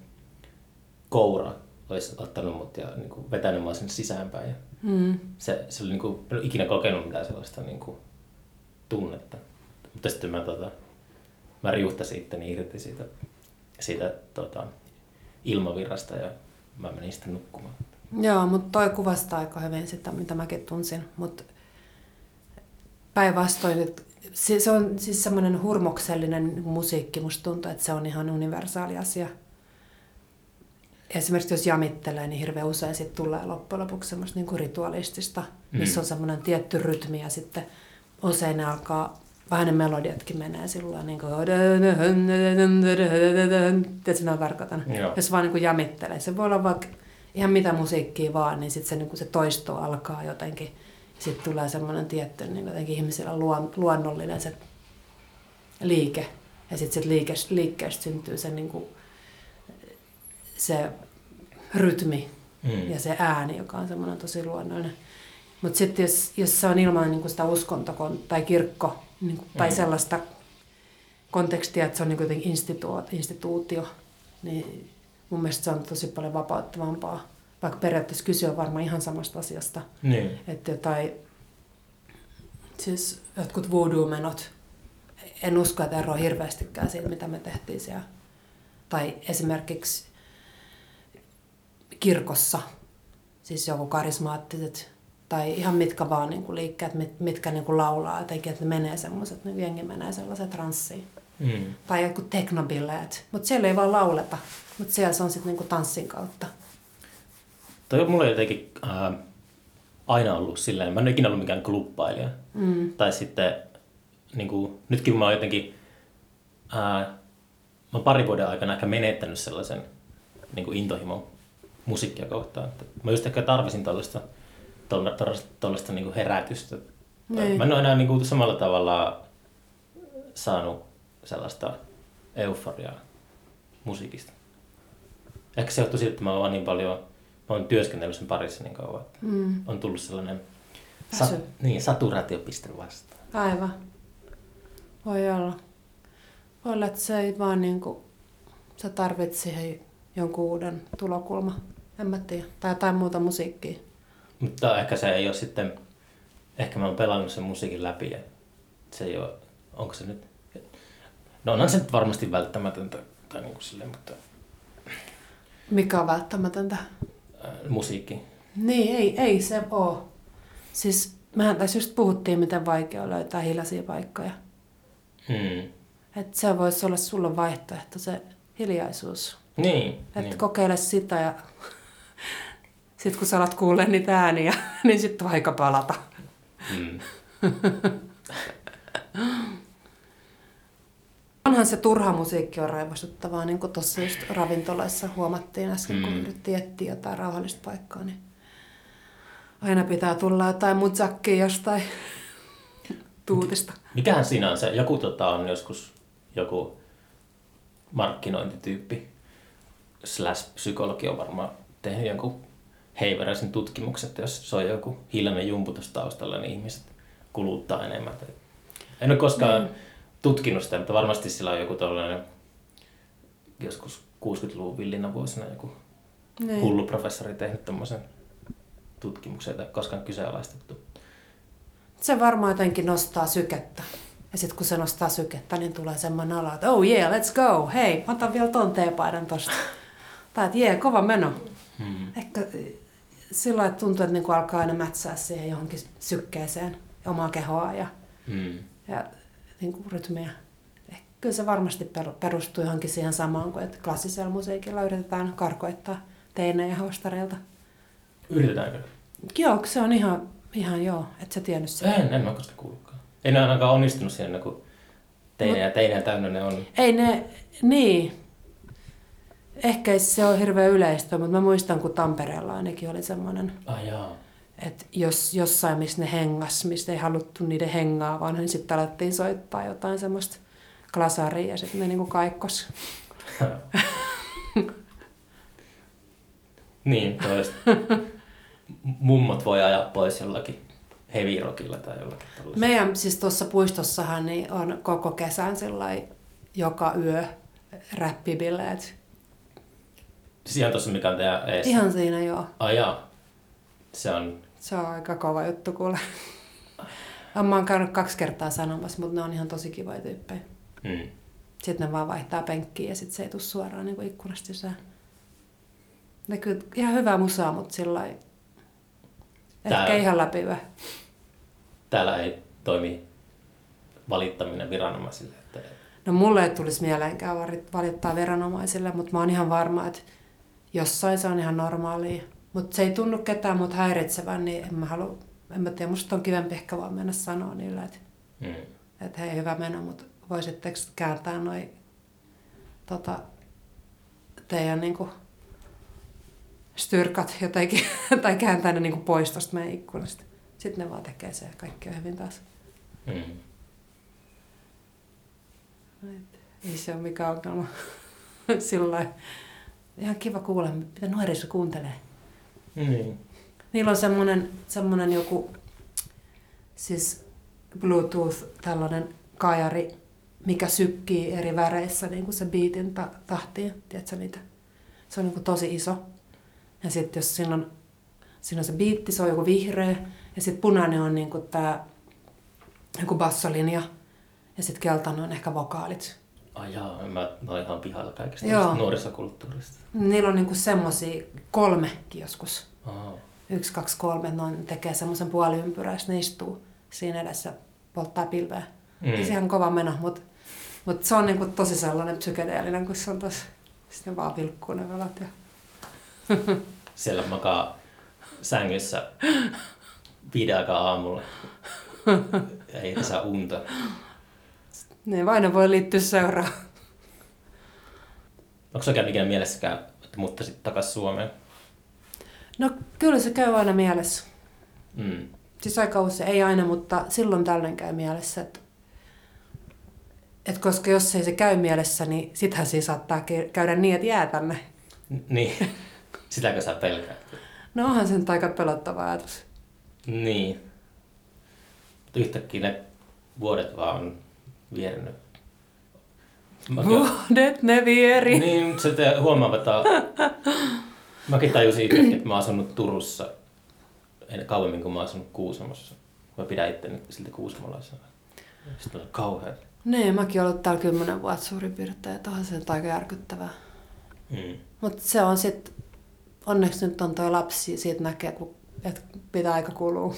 koura olisi ottanut mut ja niin kuin vetänyt mua sinne sisäänpäin. Ja mm. se, se oli niin kuin, en ole ikinä kokenut mitään sellaista niin kuin, tunnetta. Mutta sitten mä, tota, mä riuhtasin itteni irti siitä, siitä tota, ilmavirrasta ja mä menin sitten nukkumaan. Joo, mutta toi kuvastaa aika hyvin sitä, mitä mäkin tunsin. Mutta päinvastoin, se, se on siis semmoinen hurmoksellinen musiikki, musta tuntuu, että se on ihan universaali asia. Esimerkiksi jos jamittelee, niin hirveän usein sitten tulee loppujen lopuksi semmoista niin ritualistista, missä mm. on semmoinen tietty rytmi ja sitten usein ne alkaa, vähän ne melodiatkin menee sillä niin kuin, tiedätkö, mä tarkoitan, jos vaan niin kuin jamittelee. Se voi olla vaikka ihan mitä musiikkia vaan, niin sitten se, niin se toisto alkaa jotenkin. Sitten tulee semmoinen tietty niin jotenkin ihmisillä luon, luonnollinen se liike. Ja sitten sit liike, liikkeestä syntyy se, niin kuin, se rytmi mm. ja se ääni, joka on semmoinen tosi luonnollinen. Mutta sitten jos, jos se on ilman niin sitä uskonto tai kirkko niin kuin, tai mm. sellaista kontekstia, että se on niin jotenkin instituutio, instituutio, niin mun mielestä se on tosi paljon vapauttavampaa. Vaikka periaatteessa kyse on varmaan ihan samasta asiasta. Niin. Että jotain, siis jotkut voodoo-menot, en usko, että eroa hirveästikään siitä, mitä me tehtiin siellä. Tai esimerkiksi kirkossa, siis joku karismaattiset tai ihan mitkä vaan niin kuin liikkeet, mit, mitkä niin kuin laulaa jotenkin, että ne menee semmoiset, niin jengi menee sellaiset transsiin. Mm. Tai joku teknobilleet, mutta siellä ei vaan lauleta, mutta siellä se on sitten niin tanssin kautta. Toi on mulle jotenkin äh, aina ollut silleen, mä en ole ikinä ollut mikään klubbailija. Mm. Tai sitten niin kuin, nytkin kun mä oon jotenkin, äh, mä oon pari vuoden aikana ehkä menettänyt sellaisen niin kuin intohimon musiikkia kohtaan. Mä just ehkä tarvisin tällaista tuollaista niinku herätystä. Niin. Mä en ole enää niinku samalla tavalla saanut sellaista euforiaa musiikista. Ehkä se johtuu siitä, että mä oon niin paljon, mä oon työskennellyt sen parissa niin kauan, että mm. on tullut sellainen sa, niin, saturaatiopiste vastaan. Aivan. Voi olla. Voi olla, että se ei vaan niin kuin, sä tarvitset siihen jonkun uuden tulokulma. En mä tiedä. Tai jotain muuta musiikkia. Mutta ehkä se ei ole sitten, ehkä mä oon pelannut sen musiikin läpi ja se ei ole, onko se nyt, no onhan se nyt varmasti välttämätöntä tai niin kuin silleen, mutta... Mikä on välttämätöntä? Äh, musiikki. Niin, ei, ei se ole. Siis mehän tässä just puhuttiin, miten vaikea on löytää hiljaisia paikkoja. Hmm. Että se voisi olla sulle vaihtoehto, se hiljaisuus. Niin. Että niin. kokeile sitä ja sitten kun sä alat kuulee niitä ääniä, niin sitten on aika palata. Mm. Onhan se turha musiikki on raivostuttavaa, niin kuin tuossa just ravintolassa huomattiin äsken, mm. kun yritettiin etsiä jotain rauhallista paikkaa, niin aina pitää tulla jotain mutsakkia jostain tuutista. Mikähän siinä on se? Joku tota, on joskus joku markkinointityyppi slash psykologi on varmaan tehnyt jonkun heiveräisen tutkimuksen, että jos se on joku hiljainen jumputus taustalla, niin ihmiset kuluttaa enemmän. En ole koskaan mm. Tutkinut sitä, mutta varmasti sillä on joku tällainen joskus 60-luvun villinä vuosina joku niin. hullu professori tehnyt tämmöisen tutkimuksen, jota koskaan kyseenalaistettu. Se varmaan jotenkin nostaa sykettä. Ja sitten kun se nostaa sykettä, niin tulee semmoinen olo, että oh yeah, let's go, hei, otan vielä ton teepaidan tosta. Tai että jee, kova meno. Hmm. Ehkä sillä lailla, että tuntuu, että niinku alkaa aina mätsää siihen johonkin sykkeeseen omaa kehoa ja, Mm. ja niinku rytmiä. Eh, Kyllä se varmasti per- perustuu johonkin siihen samaan kuin, että klassisella musiikilla yritetään karkoittaa teinejä hostareilta. Yritetäänkö? Joo, se on ihan, ihan joo, et sä tiennyt sen. En, en mä koskaan kuullutkaan. En ainakaan onnistunut siinä, kun teinejä ja teinejä täynnä ne on. Ei ne, niin. Ehkä ei se ole hirveän yleistä, mutta mä muistan, kun Tampereella ainakin oli semmoinen, Ah jaa. Että jos jossain, missä ne hengas, mistä ei haluttu niiden hengaa, vaan niin sitten alettiin soittaa jotain semmoista klasaria ja sitten ne niinku kaikkos. niin, toista. Mummot voi ajaa pois jollakin heavy rockilla tai jollakin tällaisella. Meidän siis tuossa puistossahan niin on koko kesän sillai joka yö räppibileet. Siis ihan tuossa mikä on teidän eessä. Ihan siinä joo. Ai jaa. Se on... Se on aika kova juttu kuule. Mä oon käynyt kaksi kertaa sanomassa, mutta ne on ihan tosi kivoja tyyppejä. Mm. Sitten ne vaan vaihtaa penkkiä ja sitten se ei tule suoraan niin ikkunasta sisään. Ne kyllä ihan hyvää musaa, mutta sillä Ehkä ihan läpi yö. Täällä ei toimi valittaminen viranomaisille. Että... No mulle ei tulisi mieleenkään valittaa viranomaisille, mutta mä oon ihan varma, että jossain se on ihan normaalia. Mutta se ei tunnu ketään mut häiritsevän, niin en mä halua, en mä tiedä, musta on kivempi ehkä vaan mennä sanoa niille, että, Mm. että hei hyvä meno, mutta voisitteko kääntää noi tota, teidän niinku styrkat jotenkin, tai kääntää ne niinku pois tosta meidän ikkunasta. Sitten ne vaan tekee se ja kaikki on hyvin taas. Mm. Et Ei se ole mikään ongelma. Sillä. Ihan kiva kuulla, mitä nuoriso kuuntelee. Niin. Niillä on semmoinen, semmoinen joku, siis Bluetooth, tällainen kajari, mikä sykkii eri väreissä niin kuin se beatin ta- tahtiin. Tiedätkö niitä? Se on niin kuin tosi iso. Ja sitten jos siinä on, siinä on se biitti, se on joku vihreä. Ja sitten punainen on niin kuin tää joku bassolinja. Ja sitten keltainen on ehkä vokaalit. Ai jaa, mä, mä oon ihan pihalla kaikesta Joo. nuorisokulttuurista. Niillä on niinku semmosia kolmekin joskus. Aa. Yksi, kaksi, kolme. Ne tekee semmoisen puoliympyrän, ne istuu siinä edessä, polttaa pilveä. Mm. Se ihan kova meno, mutta mut se on niinku tosi sellainen psykedeellinen, kun se on tosi... Sitten vaan vilkkuu ne velat. Ja... Siellä makaa sängyssä viiden aikaa aamulla. Ei saa unta. Niin, aina voi liittyä seuraan. Onko se oikein ikinä mielessäkään, että muuttaisit takaisin Suomeen? No kyllä se käy aina mielessä. Mm. Siis aika usein, ei aina, mutta silloin tällöin käy mielessä, että et koska jos ei se käy mielessä, niin sittenhän siinä saattaa käydä niin, että jää tänne. Niin, sitäkö sä pelkäät? No onhan se nyt aika pelottava ajatus. Niin. Mutta yhtäkkiä ne vuodet vaan on vierennyt. Mäkin, Vuodet ne vieri. niin, se te huomaa, että mäkin tajusin itse, että mä oon asunut Turussa en kauemmin kuin mä oon asunut Kuusamossa. Mä pidän itteni silti kuusamolaisena. Sitten on kauhean. Niin, mäkin ollut täällä kymmenen vuotta suurin piirtein, että onhan se nyt aika järkyttävää. Mm. Mutta se on sitten, onneksi nyt on toi lapsi, siitä näkee, että pitää aika kuluu.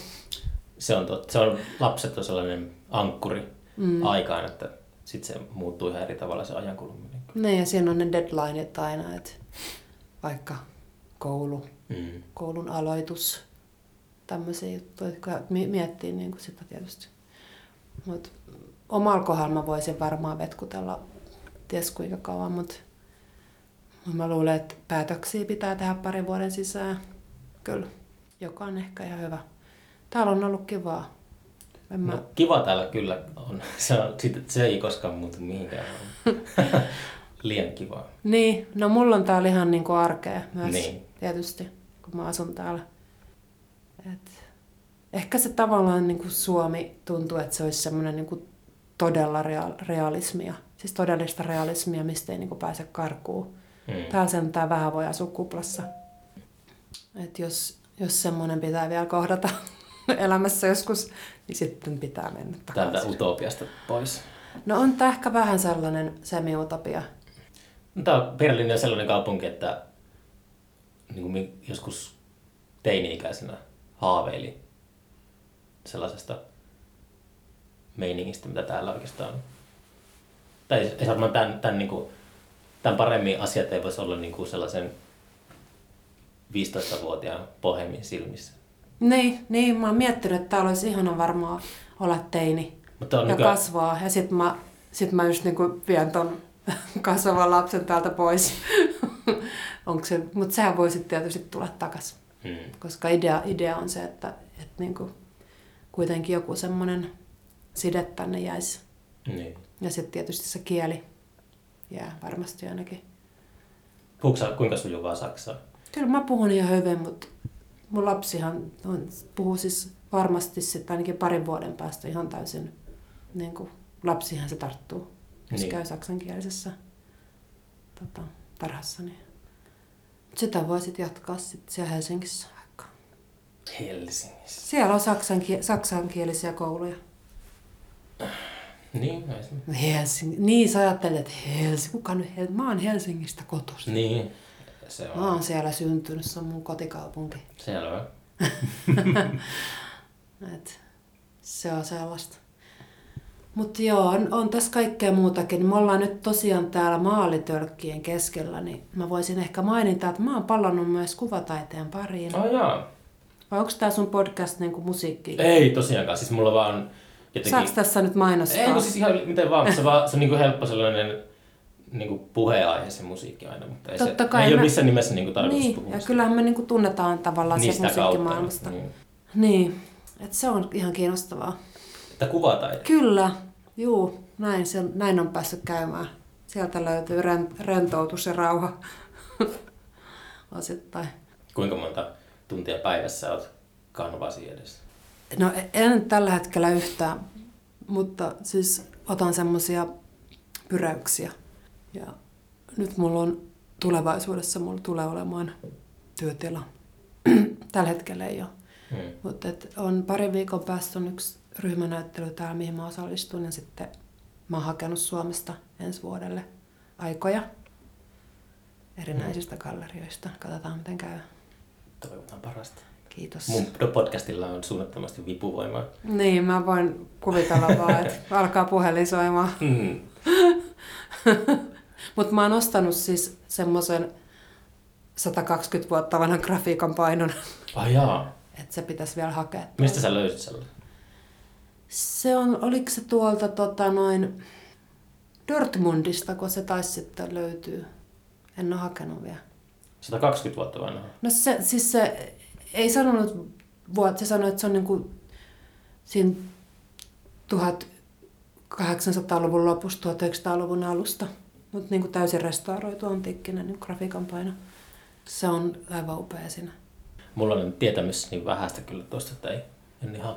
Se on, totta. se on, lapset on sellainen ankkuri mm. aikaan, että sitten se muuttuu ihan eri tavalla se ajan kuluminen. Niin, ja siinä on ne deadlineit aina, että vaikka koulu, Mm. koulun aloitus, tämmöisiä juttuja, jotka mi- miettii niin kuin sitä tietysti. Mutta omalla kohdalla mä voisin varmaan vetkutella ties kuinka kauan, mutta mä luulen, että päätöksiä pitää tehdä parin vuoden sisään. Kyllä, joka on ehkä ihan hyvä. Täällä on ollut kivaa. En mä... No, kiva täällä kyllä on. Se, on, sit- se ei koskaan muutu mihinkään. Liian kivaa. Niin, no mulla on täällä ihan niinku arkea myös Niin. tietysti, kun mä asun täällä. Et ehkä se tavallaan niinku Suomi tuntuu, että se olisi semmoinen niinku todella rea- realismia. Siis todellista realismia, mistä ei niinku pääse karkuun. Mm. Täällä sentään vähän voi asua kuplassa. Et jos, jos semmoinen pitää vielä kohdata elämässä joskus, niin sitten pitää mennä Tältä takaisin. utopiasta pois. No on tämä ehkä vähän sellainen semi-utopia. No, Tää on Berliini on sellainen kaupunki, että niin kuin joskus teini-ikäisenä haaveili sellaisesta meiningistä, mitä täällä oikeastaan on. Tai ei varmaan tämän, tämän, niin kuin, tämän paremmin asiat ei voisi olla niin kuin sellaisen 15-vuotiaan pohemin silmissä. Niin, niin, mä oon miettinyt, että täällä olisi ihana varmaan olla teini Mutta on ja nykyään, kasvaa. Ja sit mä, sit mä just niinku vien ton kasvavan lapsen täältä pois. Onko se, mutta sehän voi sitten tietysti tulla takas. mm, Koska idea, idea on se, että, että niinku, kuitenkin joku semmoinen side tänne jäisi. niin. Ja sitten tietysti se kieli jää varmasti ainakin. Puhuuko sä kuinka sujuvaa saksaa? Kyllä mä puhun ihan hyvin, mutta mun lapsihan on, puhuu siis varmasti sitten ainakin parin vuoden päästä ihan täysin, niin kuin lapsihan se tarttuu, jos Niin. käy saksankielisessä tota, tarhassa. Niin. Sitä voi sitten jatkaa sitten siellä Helsingissä vaikka. Helsingissä. Siellä on saksankie- saksankielisiä kouluja. Niin, Helsing- niin sä ajattelet, että Helsinki, kuka nyt, Hel- mä oon Helsingistä kotoisin. niin. Se on Mä oon siellä syntynyt, se on mun kotikaupunki. selvä. Et se on sellaista. Mutta joo, on, on tässä kaikkea muutakin. Me ollaan nyt tosiaan täällä maalitölkkien keskellä, niin mä voisin ehkä mainita, että mä oon pallannut myös kuvataiteen pariin. Oh, jaa. Vai onko tää sun podcast niinku musiikki? Ei tosiaankaan, siis mulla vaan jotenkin... Saaks tässä nyt mainostaa? Ei, kun siis ihan miten vaan, se, vaan, se on niinku helppo sellainen niinku puheenaihe se musiikki aina, mutta ei, Totta se, kai ei ole mä- missään nimessä niinku tarkoitus Niin, puhua ja kyllähän me niinku tunnetaan tavallaan Niin sieltä sitä kautta. musiikkimaailmasta. Niin. Niin, että se on ihan kiinnostavaa. Että kuvataide. Kyllä, juu, näin, se, näin on päässyt käymään. Sieltä löytyy ren, rentoutus ja rauha osittain. Kuinka monta tuntia päivässä olet kanvasi edessä? No en tällä hetkellä yhtään, mutta siis otan semmoisia pyräyksiä. Ja nyt mulla on tulevaisuudessa, mulla tulee olemaan työtila. tällä hetkellä ei ole. Hmm. Mutta on parin viikon päästä on yksi ryhmänäyttely täällä, mihin mä osallistun. Ja sitten mä oon hakenut Suomesta ensi vuodelle aikoja erinäisistä gallerioista. Katsotaan miten käy. Toivotaan parasta. Kiitos. Mun podcastilla on suunnattomasti vipuvoimaa. Niin, mä voin kuvitella vaan, että alkaa puhelin soimaan. Mm. Mutta mä oon ostanut siis semmoisen 120 vuotta vanhan grafiikan painon, Ai jaa. että se pitäisi vielä hakea. Mistä sä löysit sellaisen? Se on, oliko se tuolta tota noin Dortmundista, kun se taisi sitten löytyy. En ole hakenut vielä. 120 vuotta vanha. No se, siis se ei sanonut vuotta, se sanoi, että se on niinku siinä 1800-luvun lopusta, 1900-luvun alusta. Mutta niinku täysin restauroitu antiikkinen niin grafiikan paino. Se on aivan upea siinä. Mulla on tietämys niin vähäistä kyllä tuosta, että ei, en ihan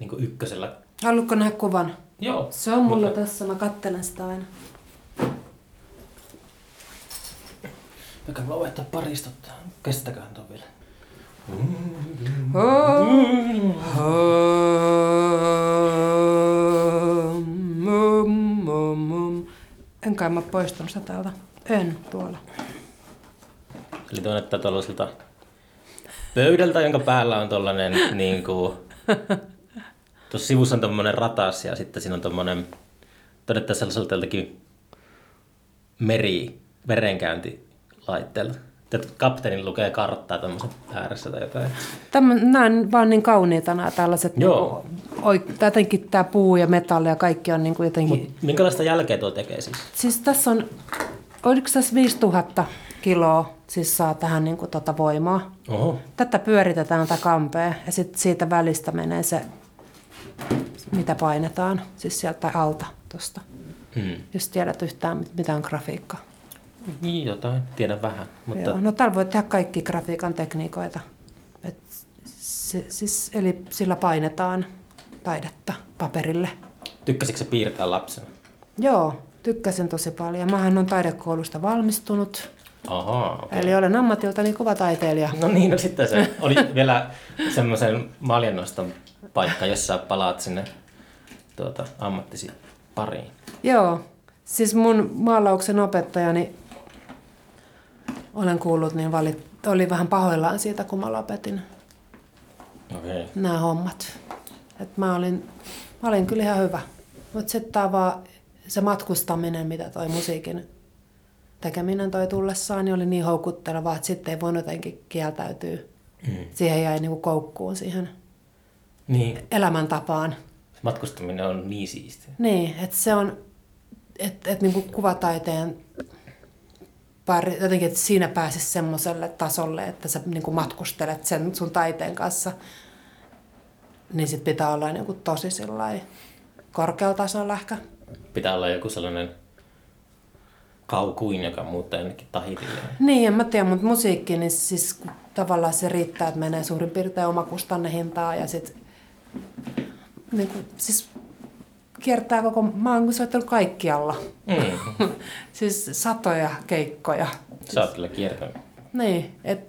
niin kuin ykkösellä. Haluatko nähdä kuvan? Joo. Se on mulla Mutta- tässä, mä kattelen sitä aina. Vaikka mulla vaihtaa paristot. Kestäköhän tuon vielä. En kai mä poistanut sitä täältä. En tuolla. Eli tuon näyttää tuollaiselta pöydältä, jonka päällä on tollanen niin kuin... Tuossa sivussa on tommonen ratas ja sitten siinä on tommonen... Todetta sellaiselta jotenkin meri, verenkäyntilaitteelta. Että kapteenin lukee karttaa tommosen ääressä tai jotain. Tämä, nämä on vaan niin kauniita nämä tällaiset. Joo. Niinku, jotenkin tämä puu ja metalli ja kaikki on niinku jotenkin... Mut minkälaista jälkeä tuo tekee siis? Siis tässä on, oliko tässä 5000 kiloa siis saa tähän niinku tota voimaa. Oho. Tätä pyöritetään tätä kampea ja sitten siitä välistä menee se, mitä painetaan, siis sieltä alta tuosta. Hmm. Jos tiedät yhtään, mit- mitä on grafiikka. Niin, jotain. Tiedän vähän. Mutta Joo. No täällä voi tehdä kaikki grafiikan tekniikoita. Et se, siis, eli sillä painetaan taidetta paperille. tykkäsitkö sä piirtää lapsena? Joo, tykkäsin tosi paljon. Mähän on taidekoulusta valmistunut, Ahaa, okei. eli olen ammatiltani kuvataiteilija. No niin, no sitten se oli vielä semmoisen maljannoston paikka, jossa palaat sinne tuota, ammattisi pariin. Joo, siis mun maalauksen opettajani olen kuullut, niin valit, oli vähän pahoillaan siitä, kun mä lopetin. Okay. nämä hommat. Et mä, olin, mä olin kyllä ihan hyvä. Mutta sitten vaan se matkustaminen, mitä toi musiikin tekeminen toi tullessaan, niin oli niin houkuttelevaa, että sitten ei voinut jotenkin kieltäytyä. Mm. Siihen jäi niinku koukkuun siihen Niin, elämäntapaan. matkustaminen on niin siistiä. Niin, että se on, että et niinku kuvataiteen pari, jotenkin, että siinä pääsisi semmoiselle tasolle, että sä niinku matkustelet sen sun taiteen kanssa, niin sit pitää olla niinku tosi korkealla tasolla ehkä. Pitää olla joku sellainen kaukuin, joka muuttaa jonnekin Tahitille. Niin, en mä tiedä, mutta musiikki, niin siis kun tavallaan se riittää, että menee suurin piirtein omakustannehintaa ja sit niin kuin, siis kiertää koko, mä oon soittanut kaikkialla. Mm. siis satoja keikkoja. Sä oot kyllä kiertänyt. Niin, et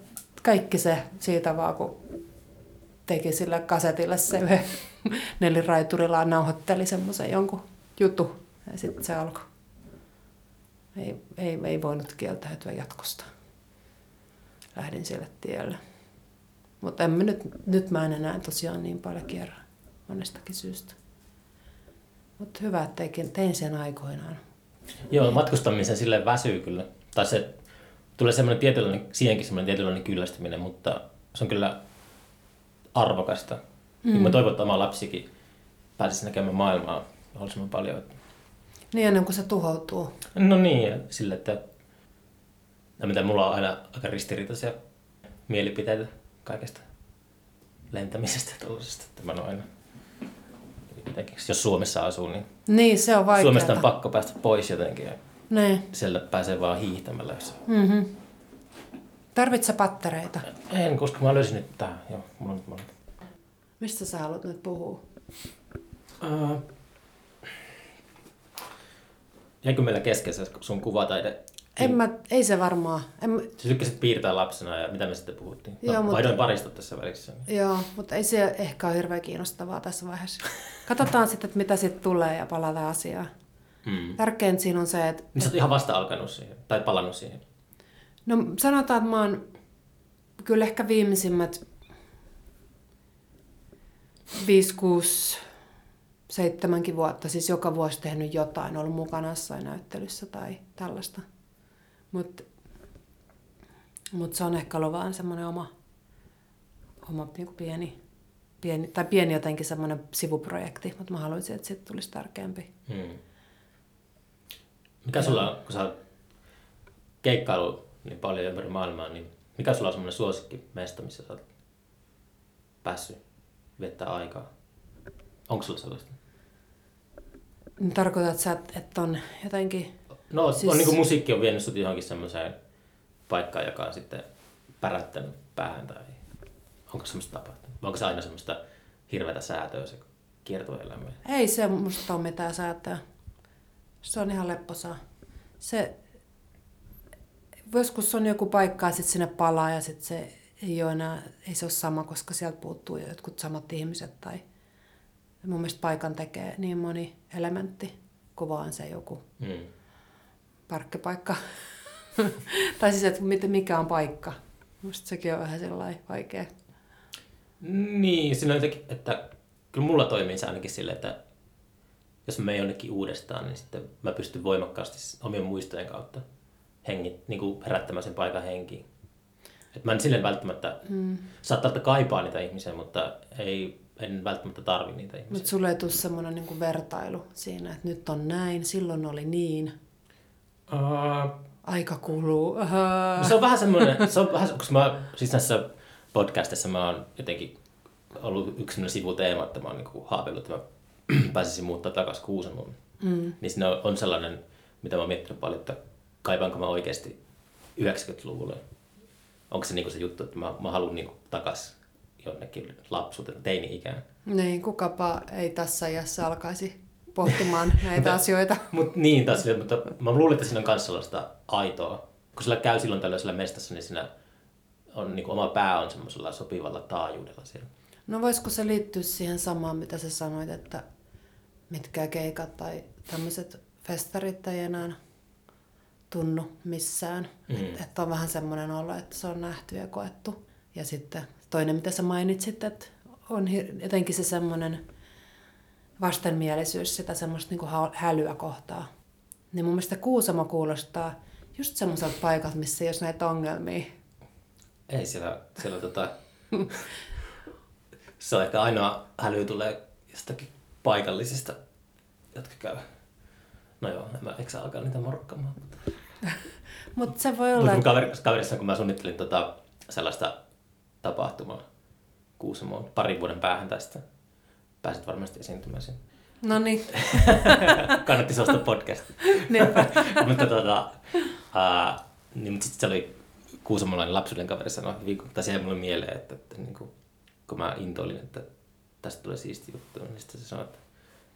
kaikki se siitä vaan, kun teki sille kasetille se yhden neliraiturilla nauhoitteli semmoisen jonkun jutu ja sitten se alkoi. Ei, ei, ei voinut kieltäytyä jatkosta. Lähdin sille tielle. Mutta nyt, nyt mä en enää tosiaan niin paljon kierrä monestakin syystä. Mutta hyvä, että tein, tein sen aikoinaan. Joo, matkustamisen sille väsyy kyllä. Tai se tulee semmoinen tietynlainen, siihenkin semmoinen tietynlainen kyllästyminen, mutta se on kyllä arvokasta. Mm. Niin mä toivon, että oma lapsikin pääsisi näkemään maailmaa mahdollisimman paljon. Niin ennen kuin se tuhoutuu. No niin, ja sille, että no mitä mulla on aina aika ristiriitaisia mielipiteitä kaikesta lentämisestä ja tuollaisesta. Että mä ole aina jotenkin, jos Suomessa asuu, niin Niin, se on. Suomesta on pakko päästä pois jotenkin. Niin. sieltä pääsee vaan hiihtämällä. Jos... Mm-hmm. Tarvitse pattereita? En, koska mä löysin nyt tää. Joo, mulla on nyt. Mistä sä haluat nyt puhua? Uh, jäikö meillä kesken se sun kuvataide? En mä, ei se varmaan. En, mä- Sä tykkäsit piirtää lapsena ja mitä me sitten puhuttiin? Joo, no, mutta- Vaihdoin paristot tässä välissä. joo, mutta ei se ehkä ole hirveän kiinnostavaa tässä vaiheessa. Katsotaan sitten, että mitä sitten tulee ja palataan asiaan. Mm. Tärkeintä siinä on se, että Niin sä oot ihan vasta alkanut siihen, tai palannut siihen. No sanotaan, että mä oon kyllä ehkä viimeisimmät 5, 6, seitsemänkin vuotta, siis joka vuosi tehnyt jotain, ollut mukana jossain näyttelyssä tai tällaista. Mutta mut se on ehkä ollut vaan semmoinen oma, oma niinku pieni, pieni, tai pieni jotenkin semmoinen sivuprojekti, mutta mä haluaisin, että siitä tulisi tärkeämpi. Mm. Mikä sulla kun sä keikkailu niin paljon ympäri maailmaa, niin mikä sulla on semmoinen suosikki mesta, missä sä oot päässyt viettää aikaa? Onko sulla sellaista? Niin Tarkoitat sä, että on jotenkin... No, siis... On niin kuin musiikki on vienyt sut johonkin semmoiseen paikkaan, joka on sitten pärättänyt päähän tai onko semmoista tapahtunut? Vai onko se aina semmoista hirveätä säätöä se kiertoelämä? Ei se musta ole mitään säätöä. Se on ihan lepposaa. Se, joskus on joku paikka ja sitten sinne palaa ja sitten se ei ole enää, ei se ole sama, koska sieltä puuttuu jo jotkut samat ihmiset tai mun mielestä paikan tekee niin moni elementti kuin vaan se joku Mm. parkkipaikka. tai siis, että mikä on paikka. Musta sekin on vähän sellainen vaikea. Niin, siinä jotenkin, että kyllä mulla toimii se ainakin silleen, että jos mä menen jonnekin uudestaan, niin sitten mä pystyn voimakkaasti omien muistojen kautta hengi, niin kuin herättämään sen paikan henkiin. Et mä en silleen välttämättä, mm. saattaa että kaipaa niitä ihmisiä, mutta ei, en välttämättä tarvi niitä ihmisiä. Mutta sulle ei tule semmoinen niin vertailu siinä, että nyt on näin, silloin oli niin, Uh, aika kuluu. Uh, No se on vähän semmoinen, se on vähän, koska mä, siis näissä podcastissa mä oon jotenkin ollut yksi semmoinen sivuteema, että mä oon niinku haaveillut, että mä pääsisin muuttaa takaisin Kuusamoon. Mm. Niin siinä on, on sellainen, mitä mä oon miettinyt paljon, että kaipaanko mä oikeasti 90-luvulle. Onko se niinku se juttu, että mä, mä haluan niinku takaisin jonnekin lapsuuteen, teini-ikään. Niin, kukapa ei tässä iässä alkaisi pohtimaan näitä asioita. Mut niin, taas, mutta mä luulen, että siinä on myös sellaista aitoa. Kun sillä käy silloin tällöin siellä mestassa, niin siinä on, niin oma pää on semmoisella sopivalla taajuudella siellä. No voisiko se liittyä siihen samaan, mitä sä sanoit, että mitkä keikat tai tämmöiset festarit ei enää tunnu missään. Mm. Että on vähän semmoinen olo, että se on nähty ja koettu. Ja sitten toinen, mitä sä mainitsit, että on jotenkin se semmoinen vastenmielisyys sitä semmoista niinku hälyä kohtaa. Niin mun mielestä Kuusamo kuulostaa just semmoiselta paikalta, missä ei olisi näitä ongelmia. Ei siellä, siellä tota... se on ehkä ainoa häly tulee jostakin paikallisista, jotka käy. No joo, en mä eikö alkaa niitä morkkamaan. Mutta se voi olla... Mutta mun kaveri, kaverissa, kun mä suunnittelin tota, sellaista tapahtumaa Kuusamoon parin vuoden päähän tästä, pääsit varmasti esiintymään siinä. No niin, Kannatti suostua podcast. niinpä. mutta tota, ää, niin, mutta sitten se oli kuusamolainen lapsuuden kaveri sanoi, viikko, tai se jäi mulle mieleen, että, että niin kuin, kun mä intoilin, että tästä tulee siisti juttu, niin sitten se sanoi, että,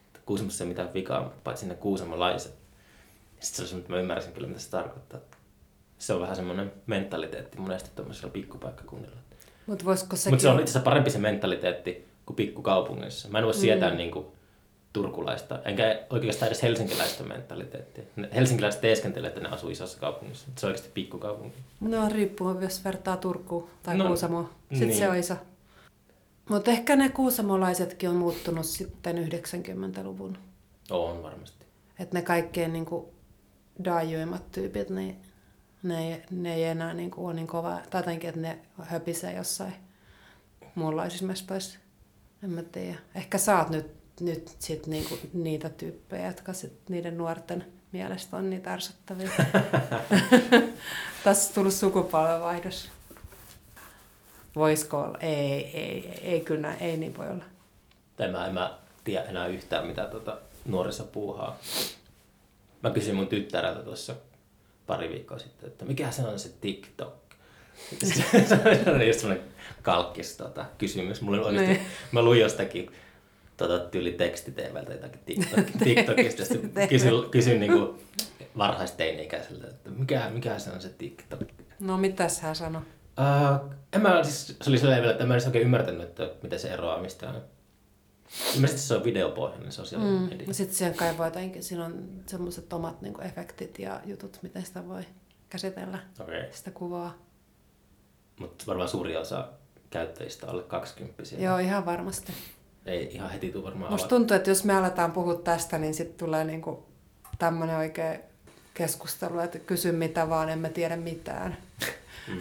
että Kuusamossa ei ole mitään vikaa, paitsi ne kuusamolaiset. Sitten se semmoinen, että mä ymmärsin kyllä, mitä se tarkoittaa. Se on vähän semmoinen mentaliteetti monesti tuommoisella pikkupaikkakunnilla. Mutta voisiko sekin... Mutta se on itse asiassa parempi se mentaliteetti kuin pikkukaupungissa. Mä en voi sietää mm. niin kuin, turkulaista, enkä oikeastaan edes helsinkiläistä mentaliteettia. Ne- Helsinkiläiset teeskentelee, että ne asuu isossa kaupungissa, se on oikeasti pikkukaupunki. No riippuu, jos vertaa Turkuun tai No, Kuusamoon. Sitten niin. se on iso. Mutta ehkä ne kuusamolaisetkin on muuttunut sitten 90-luvun. On varmasti. Että ne kaikkein niinku daajuimmat tyypit, niin ne ei, ne ei enää niinku ole niin kova. Tai jotenkin, että ne höpisee jossain muunlaisissa mestoissa. En mä tiedä. Ehkä sä oot nyt, nyt sit niinku niitä tyyppejä, jotka sit niiden nuorten mielestä on niitä ärsyttäviä. Tässä on tullut sukupolvenvaihdos. Voisiko olla? Ei, ei, ei, ei kyllä näin, ei niin voi olla. Tai mä en mä tiedä enää yhtään, mitä tuota nuorissa puuhaa. Mä kysyin mun tyttäreltä tuossa pari viikkoa sitten, että mikä se on se TikTok? se oli just semmoinen kalkkis tota, kysymys. Mulla oli Niin. mä luin jostakin tota, tyyli tekstiteivältä jotakin TikTok, TikTokista. Sitten kysyin, kysyin niin varhaisteini-ikäiseltä, että mikä, mikä se on se TikTok? No mitäs hän sanoi? Uh, en mä, siis, se oli sellainen vielä, että en mä edes oikein ymmärtänyt, että miten se eroaa mistään. Ilmeisesti se on videopohjainen sosiaalinen Mm. media. Sitten siihen kaivaa jotenkin, siinä on semmoiset omat niinku, efektit ja jutut, miten sitä voi käsitellä. Okay. sitä kuvaa. Mutta varmaan suuri osa käyttäjistä on alle 20 Joo, ihan varmasti. Ei ihan heti tule varmaan Musta tuntuu, että jos me aletaan puhua tästä, niin sitten tulee niinku tämmöinen oikea keskustelu, että kysy mitä vaan, en mä tiedä mitään. Mm.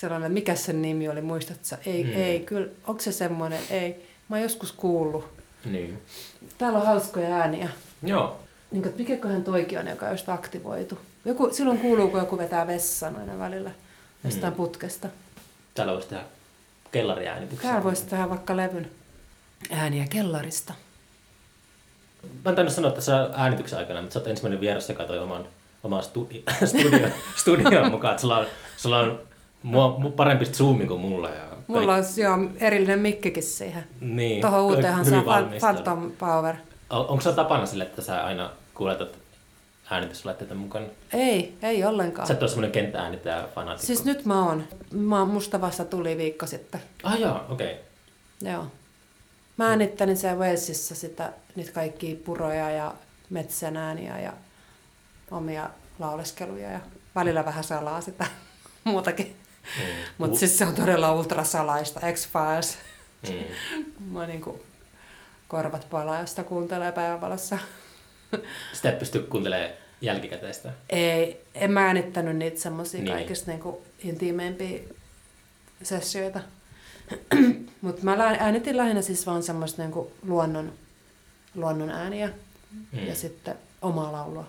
Sellainen, mikä sen nimi oli, muistatko? Ei, Mm. ei, kyllä, onko se semmoinen? Ei. Mä oon joskus kuullut. Niin. Täällä on hauskoja ääniä. Joo. Niin, että mikäköhän toikin on, joka on just aktivoitu. Joku, silloin kuuluu, kun joku vetää vessan aina välillä jostain Mm. putkesta. Täällä voisi tehdä kellariäänityksiä. Täällä voisi tehdä vaikka levyn ääniä kellarista. Mä en tainnut sanoa tässä äänityksen aikana, mutta sä oot ensimmäinen vieras, joka toi oman, oman studi, studio, studion mukaan. Sulla on, sulla on mua, mu- parempi zoomi kuin mulla. Ja Mulla on joo, erillinen mikkikin siihen. niin, Tuohon uuteenhan Fan- valmisteltu. Phantom Power. Onko se tapana sille, että sä aina kuuletat äänityslaitteita mukana? Ei, ei ollenkaan. Sä et ole semmoinen kenttääänittäjä fanaatikko. Siis nyt mä oon. Mä oon musta vasta tuli viikko sitten. Ah joo, okei. Okay. Joo. Mä äänittelin siellä Walesissa sitä, nyt kaikki puroja ja metsän ääniä ja omia lauleskeluja ja välillä vähän salaa sitä muutakin. Mm. Mutta siis se on todella ultrasalaista, X-Files. Mm. Mä niinku korvat palaa, jos sitä kuuntelee päivävalossa. Sitä et pysty kuuntelemaan jälkikäteistä. Ei, en mä äänittänyt niitä semmosia Niin. niin. kaikista niinku intiimeimpia sessioita. Mutta mä äänitin lähinnä siis vaan semmoista niinku luonnon, luonnon ääniä Mm. ja sitten omaa laulua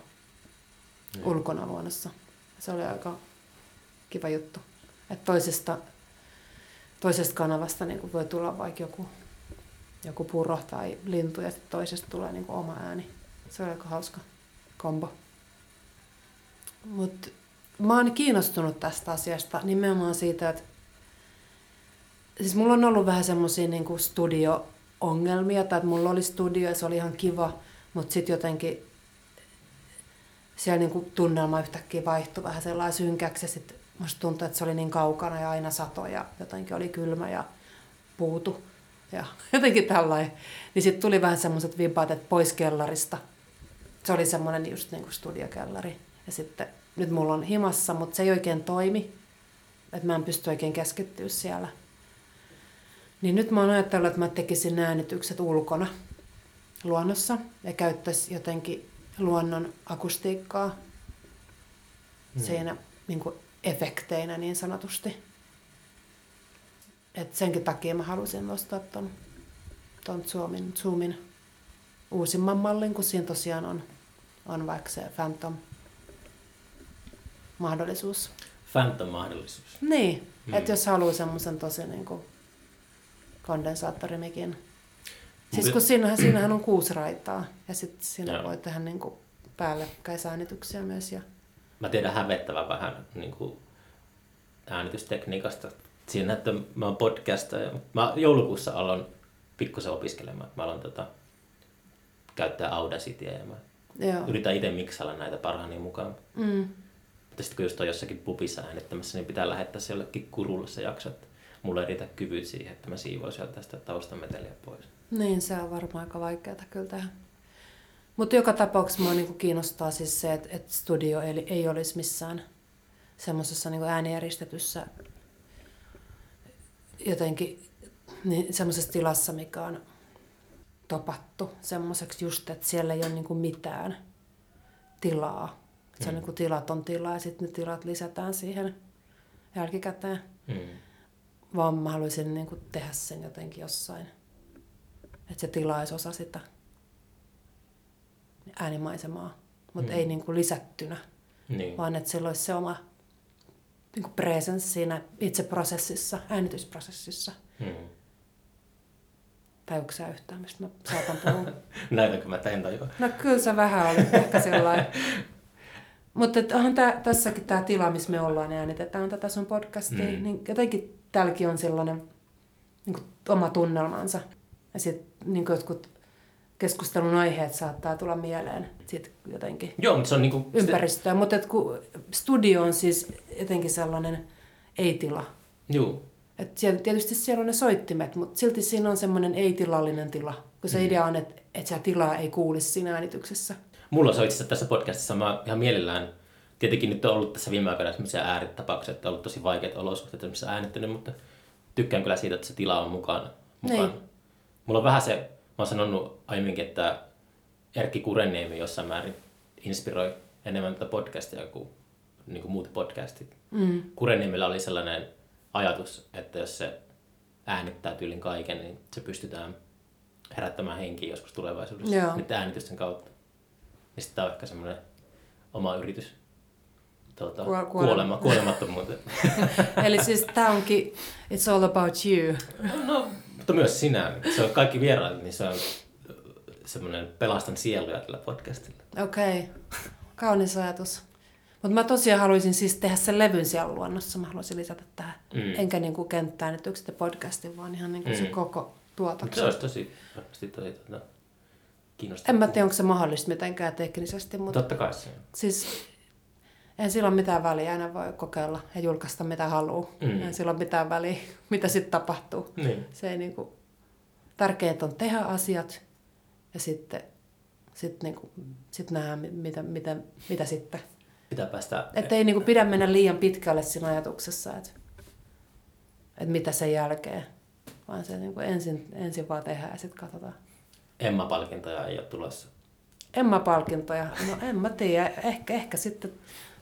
Niin. ulkona luonnossa. Se oli aika kiva juttu. Että toisesta, toisesta kanavasta niin voi tulla vaikka joku, joku puro tai lintu ja toisesta tulee niin oma ääni. Se oli aika hauska kombo. Mutta mä oon kiinnostunut tästä asiasta nimenomaan siitä, että siis mulla on ollut vähän semmoisia niin studio-ongelmia, tai että mulla oli studio ja se oli ihan kiva, mutta sitten jotenkin siellä niin kuin tunnelma yhtäkkiä vaihtui vähän sellainen synkäksi ja sitten musta tuntui, että se oli niin kaukana ja aina sato ja jotenkin oli kylmä ja puutu ja jotenkin tällainen. Niin sitten tuli vähän semmoiset vipaat, että pois kellarista se oli semmoinen just niin kuin studiokellari. Ja sitten nyt mulla on himassa, mutta se ei oikein toimi. Että mä en pysty oikein keskittyä siellä. Niin nyt mä oon ajatellut, että mä tekisin äänitykset ulkona luonnossa ja käyttäisi jotenkin luonnon akustiikkaa hmm. siinä niin kuin efekteinä niin sanotusti. Et senkin takia mä halusin nostaa ton, ton Zoomin, Zoomin uusimman mallin, kun siinä tosiaan on, on vaikka se Phantom mahdollisuus. Phantom-mahdollisuus. Niin, hmm. että jos haluaa semmoisen tosi niin kuin kondensaattorimikin. Siis kun siinähän, siinähän on kuusi raitaa ja sitten siinä Joo. voi tehdä niin kuin päällekkäisäänityksiä myös. Ja... Mä tiedän hävettävän vähän niin kuin äänitystekniikasta. Siinä, että mä oon podcastaja. Mä joulukuussa aloin pikkusen opiskelemaan. Mä aloin tota, käyttää Audacityä ja mä Joo. yritän itse miksalla näitä parhaani mukaan. Mm. Mutta sitten kun just on jossakin pubissa äänittämässä, niin pitää lähettää se jollekin kurulle se jakso, että mulla ei riitä kyvyt siihen, että mä siivoin sieltä tästä taustameteliä pois. Niin, se on varmaan aika vaikeaa kyllä tehdä. Mutta joka tapauksessa mua niinku kiinnostaa siis se, että et studio ei, ei olisi missään semmoisessa niinku äänijäristetyssä jotenkin niin semmoisessa tilassa, mikä on topattu semmoiseksi just, että siellä ei ole niinku mitään tilaa. Se on mm. niinku tilaton tila ja sitten ne tilat lisätään siihen jälkikäteen. Mm. Vaan mä haluaisin niinku tehdä sen jotenkin jossain. Että se tila olisi osa sitä äänimaisemaa, mutta mm. ei niinku lisättynä. Niin. Vaan että sillä olisi se oma niinku presence siinä itse prosessissa, äänitysprosessissa. Mm Tajuuko sä yhtään, mistä mä saatan puhua? Näitäkö mä tein tajua? No kyllä se vähän oli ehkä sellainen. Mutta onhan tää, tässäkin tämä tila, missä me ollaan äänitetään tätä sun podcastia, mm. niin jotenkin täälläkin on sellainen niin kuin, oma tunnelmansa. Ja sitten niin jotkut keskustelun aiheet saattaa tulla mieleen sit jotenkin Joo, mutta se on niinku... ympäristöä. Mutta kun studio on siis jotenkin sellainen ei-tila. Joo. Et siellä, tietysti siellä on ne soittimet, mutta silti siinä on semmoinen ei-tilallinen tila. Kun se mm. idea on, että, että se tilaa ei kuulisi siinä äänityksessä. Mulla on itse tässä podcastissa, mä ihan mielellään, tietenkin nyt on ollut tässä viime aikoina sellaisia ääritapauksia, että on ollut tosi vaikeat olosuhteet, missä äänittänyt, mutta tykkään kyllä siitä, että se tila on mukana. mukaan. Niin. Mulla on vähän se, oon sanonut aiemminkin, että Erkki Kurenniemi jossain määrin inspiroi enemmän tätä podcastia kuin, niin kuin muut podcastit. Mm. Kurenniemellä oli sellainen ajatus, että jos se äänittää tyylin kaiken, niin se pystytään herättämään henkiä joskus tulevaisuudessa Joo. niiden äänitysten kautta. Ja sitten tämä on ehkä semmoinen oma yritys tuota, Kuolema. kuolema, kuolemattomuuteen. Eli siis tämä onkin It's all about you. No, mutta myös sinä. Se on kaikki vieraat, niin se on semmoinen pelastan sieluja tällä podcastilla. Okei, okay. kaunis ajatus. Mutta mä tosiaan haluaisin siis tehdä sen levyn siellä luonnossa. Mä haluaisin lisätä tähän. Mm. Enkä niinku kenttään nyt yksitte podcastin, vaan ihan niinku mm. se koko tuotanto. Se olisi tosi, tosi, tosi tuota, kiinnostavaa. En mä tiedä, onko se mahdollista mitenkään teknisesti. Mutta Totta kai se Siis en sillä ole mitään väliä, aina voi kokeilla ja julkaista mitä haluaa. Mm. En sillä ole mitään väliä, mitä sitten tapahtuu. Niin. Se ei niinku, tärkeintä on tehdä asiat ja sitten sit niinku, sit nähdään, mitä, mitä, mitä sitten pitää päästä... Että ei niinku pidä mennä liian pitkälle siinä ajatuksessa, että, että mitä sen jälkeen. Vaan se niinku ensin, ensin vaan tehdään ja sitten katsotaan. Emma-palkintoja ei ole tulossa. Emma-palkintoja? No en mä tiedä. Ehkä, ehkä sitten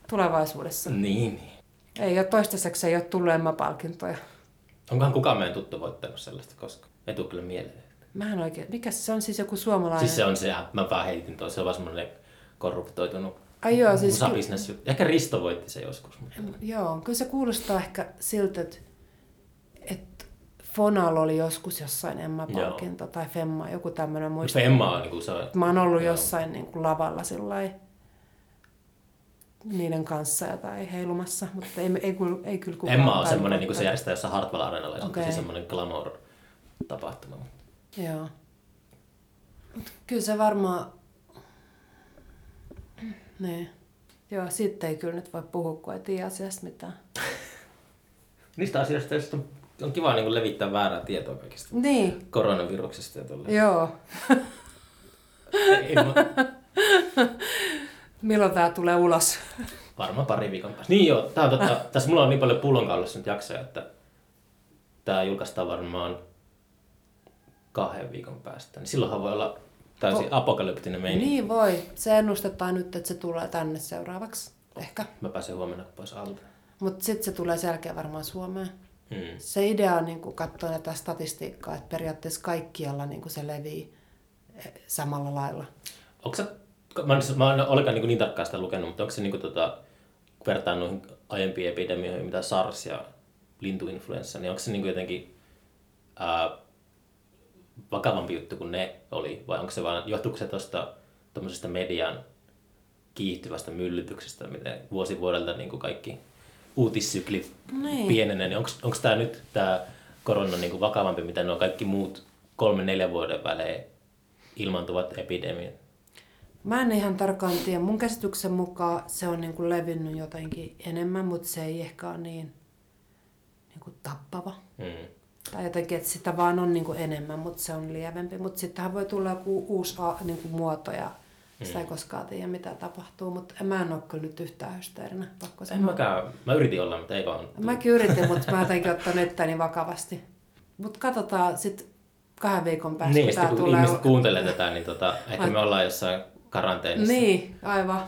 tulevaisuudessa. Niin. Ei ole toistaiseksi ei ole tullut Emma-palkintoja. Onkohan kukaan meidän tuttu voittanut sellaista koska? Ei tule kyllä mieleen. Mä en oikein. Mikä se on siis joku suomalainen? Siis se on se, mä vaan heitin tuo, se on vaan semmoinen korruptoitunut Ai joo, siis... Musabisnes. Ehkä Risto voitti se joskus. Mutta... Joo, kyllä se kuulostaa ehkä siltä, että, että Fonal oli joskus jossain Emma-palkinto tai Femma, joku tämmöinen muista. Femma on niin kuin se... Mä oon ollut joo. jossain niin kuin lavalla sillai, niiden kanssa tai heilumassa, mutta ei, ei, ei kyllä kukaan. Emma on semmoinen, niin kuin se järjestää jossain Hartwell Arenalla, ja okay. se on semmoinen glamour-tapahtuma. Joo. Mut kyllä se varmaan niin. Joo, sitten ei kyllä nyt voi puhua, kun ei tiedä asiasta mitään. Niistä asioista on, on kiva niin levittää väärää tietoa kaikista. Niin. Koronaviruksesta ja tuolla. Joo. ei, ei, Milloin tää tulee ulos? Varmaan pari viikon päästä. Niin joo, tää on tota, tässä mulla on niin paljon pullonkaulassa nyt jaksoja, että tää julkaistaan varmaan kahden viikon päästä. Niin silloinhan voi olla täysin Vo- apokalyptinen meininki. Niin voi. Se ennustetaan nyt, että se tulee tänne seuraavaksi. Ehkä. Mä pääsen huomenna pois alta. Mutta sitten se tulee sen jälkeen varmaan Suomeen. Hmm. Se idea on niin katsoa tätä statistiikkaa, että periaatteessa kaikkialla niin se levii eh, samalla lailla. Onko sä, mä en, mä en olekaan niin, niin tarkkaan sitä lukenut, mutta onko se niin kuin, tota, kun vertaa noihin aiempiin epidemioihin, mitä SARS ja lintuinfluenssa, niin onko se niin kuin jotenkin ää, vakavampi juttu kuin ne oli, vai onko se vaan, johtuuko se tuosta median kiihtyvästä myllytyksestä, miten vuosi vuodelta niin kuin kaikki uutissykli Niin. pienenee, niin onko tämä nyt tämä korona niin kuin vakavampi, mitä nuo kaikki muut kolme neljä vuoden välein ilmaantuvat epidemiat? Mä en ihan tarkkaan tiedä. Mun käsityksen mukaan se on niin kuin levinnyt jotenkin enemmän, mutta se ei ehkä ole niin, niin kuin tappava. Mm. Tai jotenkin, että sitä vaan on niin kuin enemmän, mutta se on lievempi. Mutta sittenhän voi tulla joku uusi niin kuin muoto ja sitä ei koskaan tiedä, mitä tapahtuu. Mutta mä en ole kyllä nyt yhtään hysteerinä, pakko En mäkään, mä yritin olla, mutta ei vaan. Mäkin yritin, mutta mä jotenkin ottanut itteni vakavasti. Mutta katsotaan sitten kahden viikon päästä, Niin, kun sitten kun tulee. ihmiset kuuntelee tätä, niin tota, ehkä me ollaan jossain karanteenissa Niin, aivan.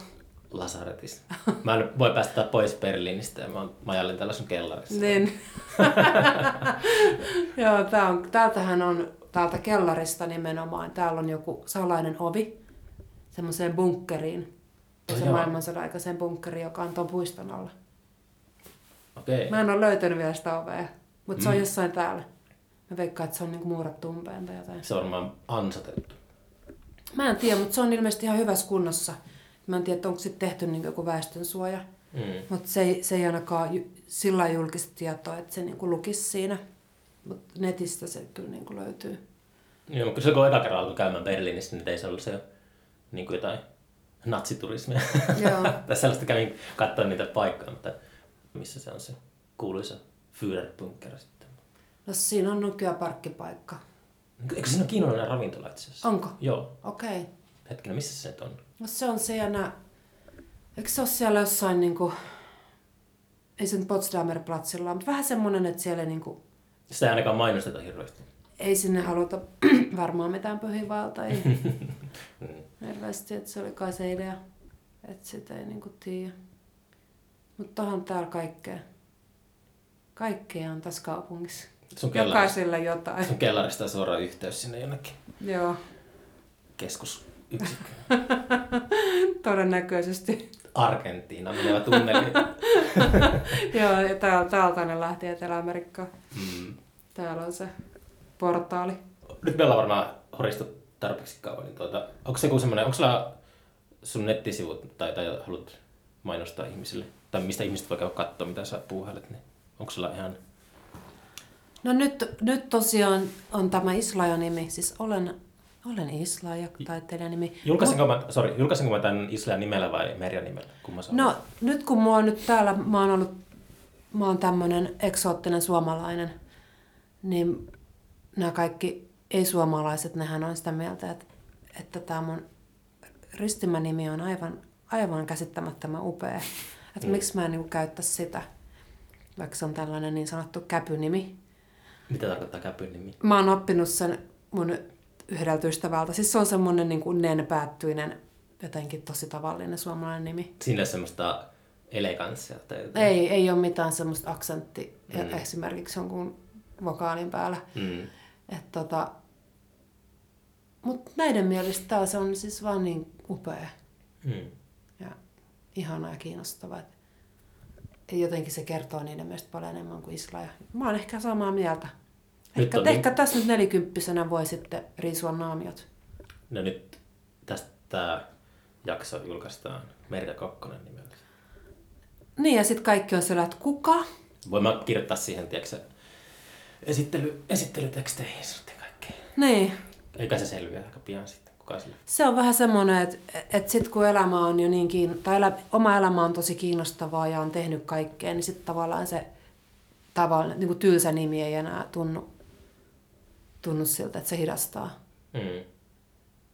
Lasaretissa. Mä en voi päästä pois Berliinistä ja mä oon majailin täällä sun kellarissa. Niin. Joo, tää on, täältähän on täältä kellarista nimenomaan. Täällä on joku salainen ovi semmoiseen bunkkeriin. Oh, Se maailmansodan aikaiseen bunkkeriin, joka on tuon puiston alla. Okei. Mä en ole löytänyt vielä sitä ovea, mutta se Mm. on jossain täällä. Mä veikkaan, että se on niinku muurattu umpeen tai jotain. Se on varmaan ansatettu. Mä en tiedä, mutta se on ilmeisesti ihan hyvässä kunnossa. Mä en tiedä, että onko sitten tehty niin joku väestönsuoja. Mm. Mutta se ei, se ei ainakaan ju- sillä julkista tietoa, että se niinku lukisi siinä. Mutta netistä se kyllä niinku löytyy. Joo, mutta silloin kun eka kerran alkoi käymään Berliinissä, niin ei se ollut se niin kuin jotain natsiturismia. Joo. tai sellaista kävin katsoa niitä paikkoja, mutta missä se on se kuuluisa Führerbunker sitten. No siinä on nykyään parkkipaikka. Eikö siinä ole kiinalainen ravintola itse asiassa? Onko? Joo. Okei. Okay. Hetkinen, missä se nyt on? No se on siellä... Eikö se ole siellä jossain niinku... Ei se nyt Potsdamer platsilla, mutta vähän semmonen, että siellä niinku... Sitä ei ainakaan mainosteta hirveästi. Ei sinne haluta varmaan mitään pyhiinvalta, ei hirveästi, että se oli kai se idea, että sitä ei niinku tiedä. Mutta tohon täällä kaikkea. Kaikkea on tässä kaupungissa. Sun Jokaisella jotain. sun kellarista on suora yhteys sinne jonnekin Joo, keskusyksikköön. todennäköisesti. Argentiina menevä tunneli. Joo, ja täältä ne lähti Etelä-Amerikkaan. Mm. Täällä on se portaali. Nyt me ollaan varmaan horistu tarpeeksi kauan. Niin tuota, onko se joku semmoinen, onko sulla sun nettisivut tai, tai haluat mainostaa ihmisille? Tai mistä ihmiset voi käydä katsoa, mitä sä puuhailet, niin onko sulla ihan... No nyt, nyt tosiaan on tämä Islaja-nimi, siis olen, olen Islaja, taiteilijan nimi. Julkaisinko mä, sorry, julkaisinko mä tämän Islan nimellä vai Merja nimellä? Se on? No nyt kun mua on nyt täällä, mä oon ollut, mä oon tämmönen eksoottinen suomalainen, niin nämä kaikki ei-suomalaiset, nehän on sitä mieltä, että, että tämä mun ristimänimi on aivan, aivan käsittämättömän upea. Että Mm. miksi mä en niin käyttäisi sitä, vaikka se on tällainen niin sanottu käpynimi. Mitä tarkoittaa käpyn nimi? Mä oon oppinut sen mun yhdeltä ystävältä. Siis se on semmonen niin kuin nen-päättyinen, jotenkin tosi tavallinen suomalainen nimi. Siinä ole semmoista eleganssia tai jotain. Ei, ei ole mitään semmoista aksentti Mm. esimerkiksi jonkun vokaalin päällä. Mm. Et tota, Mutta näiden mielestä tää se on siis vaan niin upea Mm. ja ihana ja kiinnostava. Et jotenkin se kertoo niiden mielestä paljon enemmän kuin Isla. Ja mä oon ehkä samaa mieltä. Nyt Ehkä, on niin- ehkä tässä nyt nelikymppisenä voi sitten riisua naamiot. No nyt tästä jakso julkaistaan Merja Kokkonen nimellä. Niin ja sitten kaikki on siellä, että kuka? Voin mä kirjoittaa siihen, tiedätkö, esittely, esittelyteksteihin sitten kaikkea. Niin. Eikä se selviä aika pian sitten, kuka sille. Se on vähän semmoinen, että, että sitten kun elämä on jo niin kiin... tai elä... oma elämä on tosi kiinnostavaa ja on tehnyt kaikkea, niin sitten tavallaan se tavallaan, niin kuin tylsä nimi ei enää tunnu, tunnu siltä, että se hidastaa. Mm.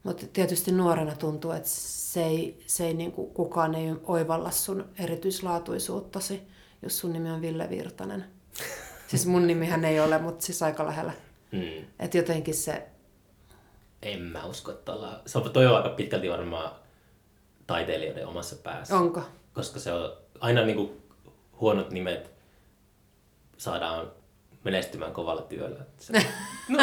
Mutta tietysti nuorena tuntuu, että se ei, se ei niin kuin, kukaan ei oivalla sun erityislaatuisuuttasi, jos sun nimi on Ville Virtanen. Siis mun nimihän ei ole, mutta siis aika lähellä. Mm. Että jotenkin se, En mä usko, että ollaan... Se on, toi on aika pitkälti varmaan taiteilijoiden omassa päässä. onko? Koska se on aina niinku huonot nimet saadaan menestymään kovalla työllä. Se, no,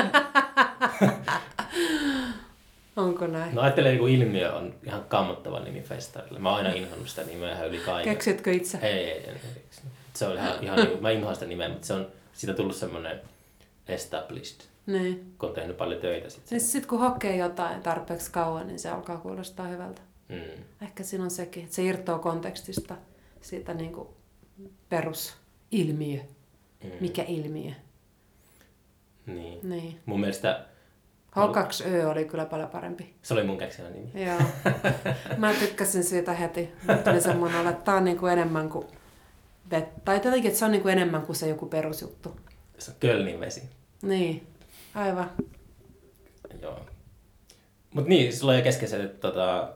Onko näin? no ajattelen, niinku ilmiö on ihan kammottava nimi festarille. Mä oon aina inhannut sitä nimeä ihan yli kaiken. Keksitkö itse? Ei, ei, ei, ei. Se on ihan, ihan niinku, mä inhoan sitä nimeä, mutta se on siitä tullut semmoinen established, Niin. kun on tehnyt paljon töitä. Sit. Siis sit kun hakee jotain tarpeeksi kauan, niin se alkaa kuulostaa hyvältä. Mm. Ehkä siinä on sekin, että se irtoaa kontekstista siitä niin kuin perusilmiö. Mm. Mikä ilmiö? Niin. Niin. Mun mielestä H2Ö oli kyllä paljon parempi. se oli mun keksimä nimi. Joo. Mä tykkäsin siitä heti. Mulla tuli semmoinen että tää on niin kuin enemmän kuin vet... Tai jotenkin, että se on niin kuin enemmän kuin se joku perusjuttu. Se on Kölnin vesi. Niin. Aivan. Joo. Mut niin, sulla ei kesken se, että tota,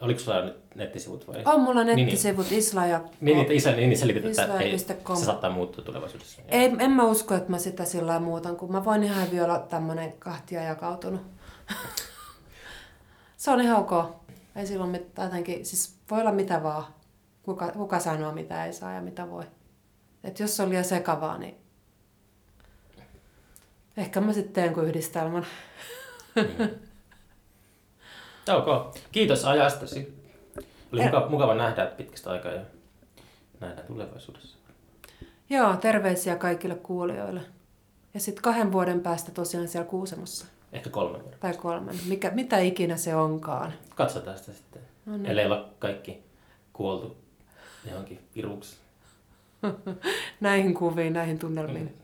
oliko sulla nyt nettisivut vai? On mulla Niin, niin. nettisivut Isla ja... Niin, että isä niin selitit, että ei, se saattaa muuttua tulevaisuudessa. Ei, en mä usko, että mä sitä sillä lailla muutan, kun mä voin ihan hyvin olla tämmönen kahtia jakautunut. se on ihan ok. Ei silloin mitään, jotenkin, siis voi olla mitä vaan. Kuka, kuka sanoo mitä ei saa ja mitä voi. Et jos se on liian sekavaa, niin ehkä mä sitten teen kuin yhdistelmän. Ok. Kiitos ajastasi. Oli Eh. mukava, mukava nähdä pitkästä aikaa ja nähdään tulevaisuudessa. Joo, terveisiä kaikille kuulijoille. Ja sitten kahden vuoden päästä tosiaan siellä Kuusamossa. Ehkä kolme vuotta. Tai kolmen. Mikä, mitä ikinä se onkaan. Katsotaan sitä sitten. No niin. Ellei kaikki kuoltu johonkin viruksi. Näihin kuviin, näihin tunnelmiin.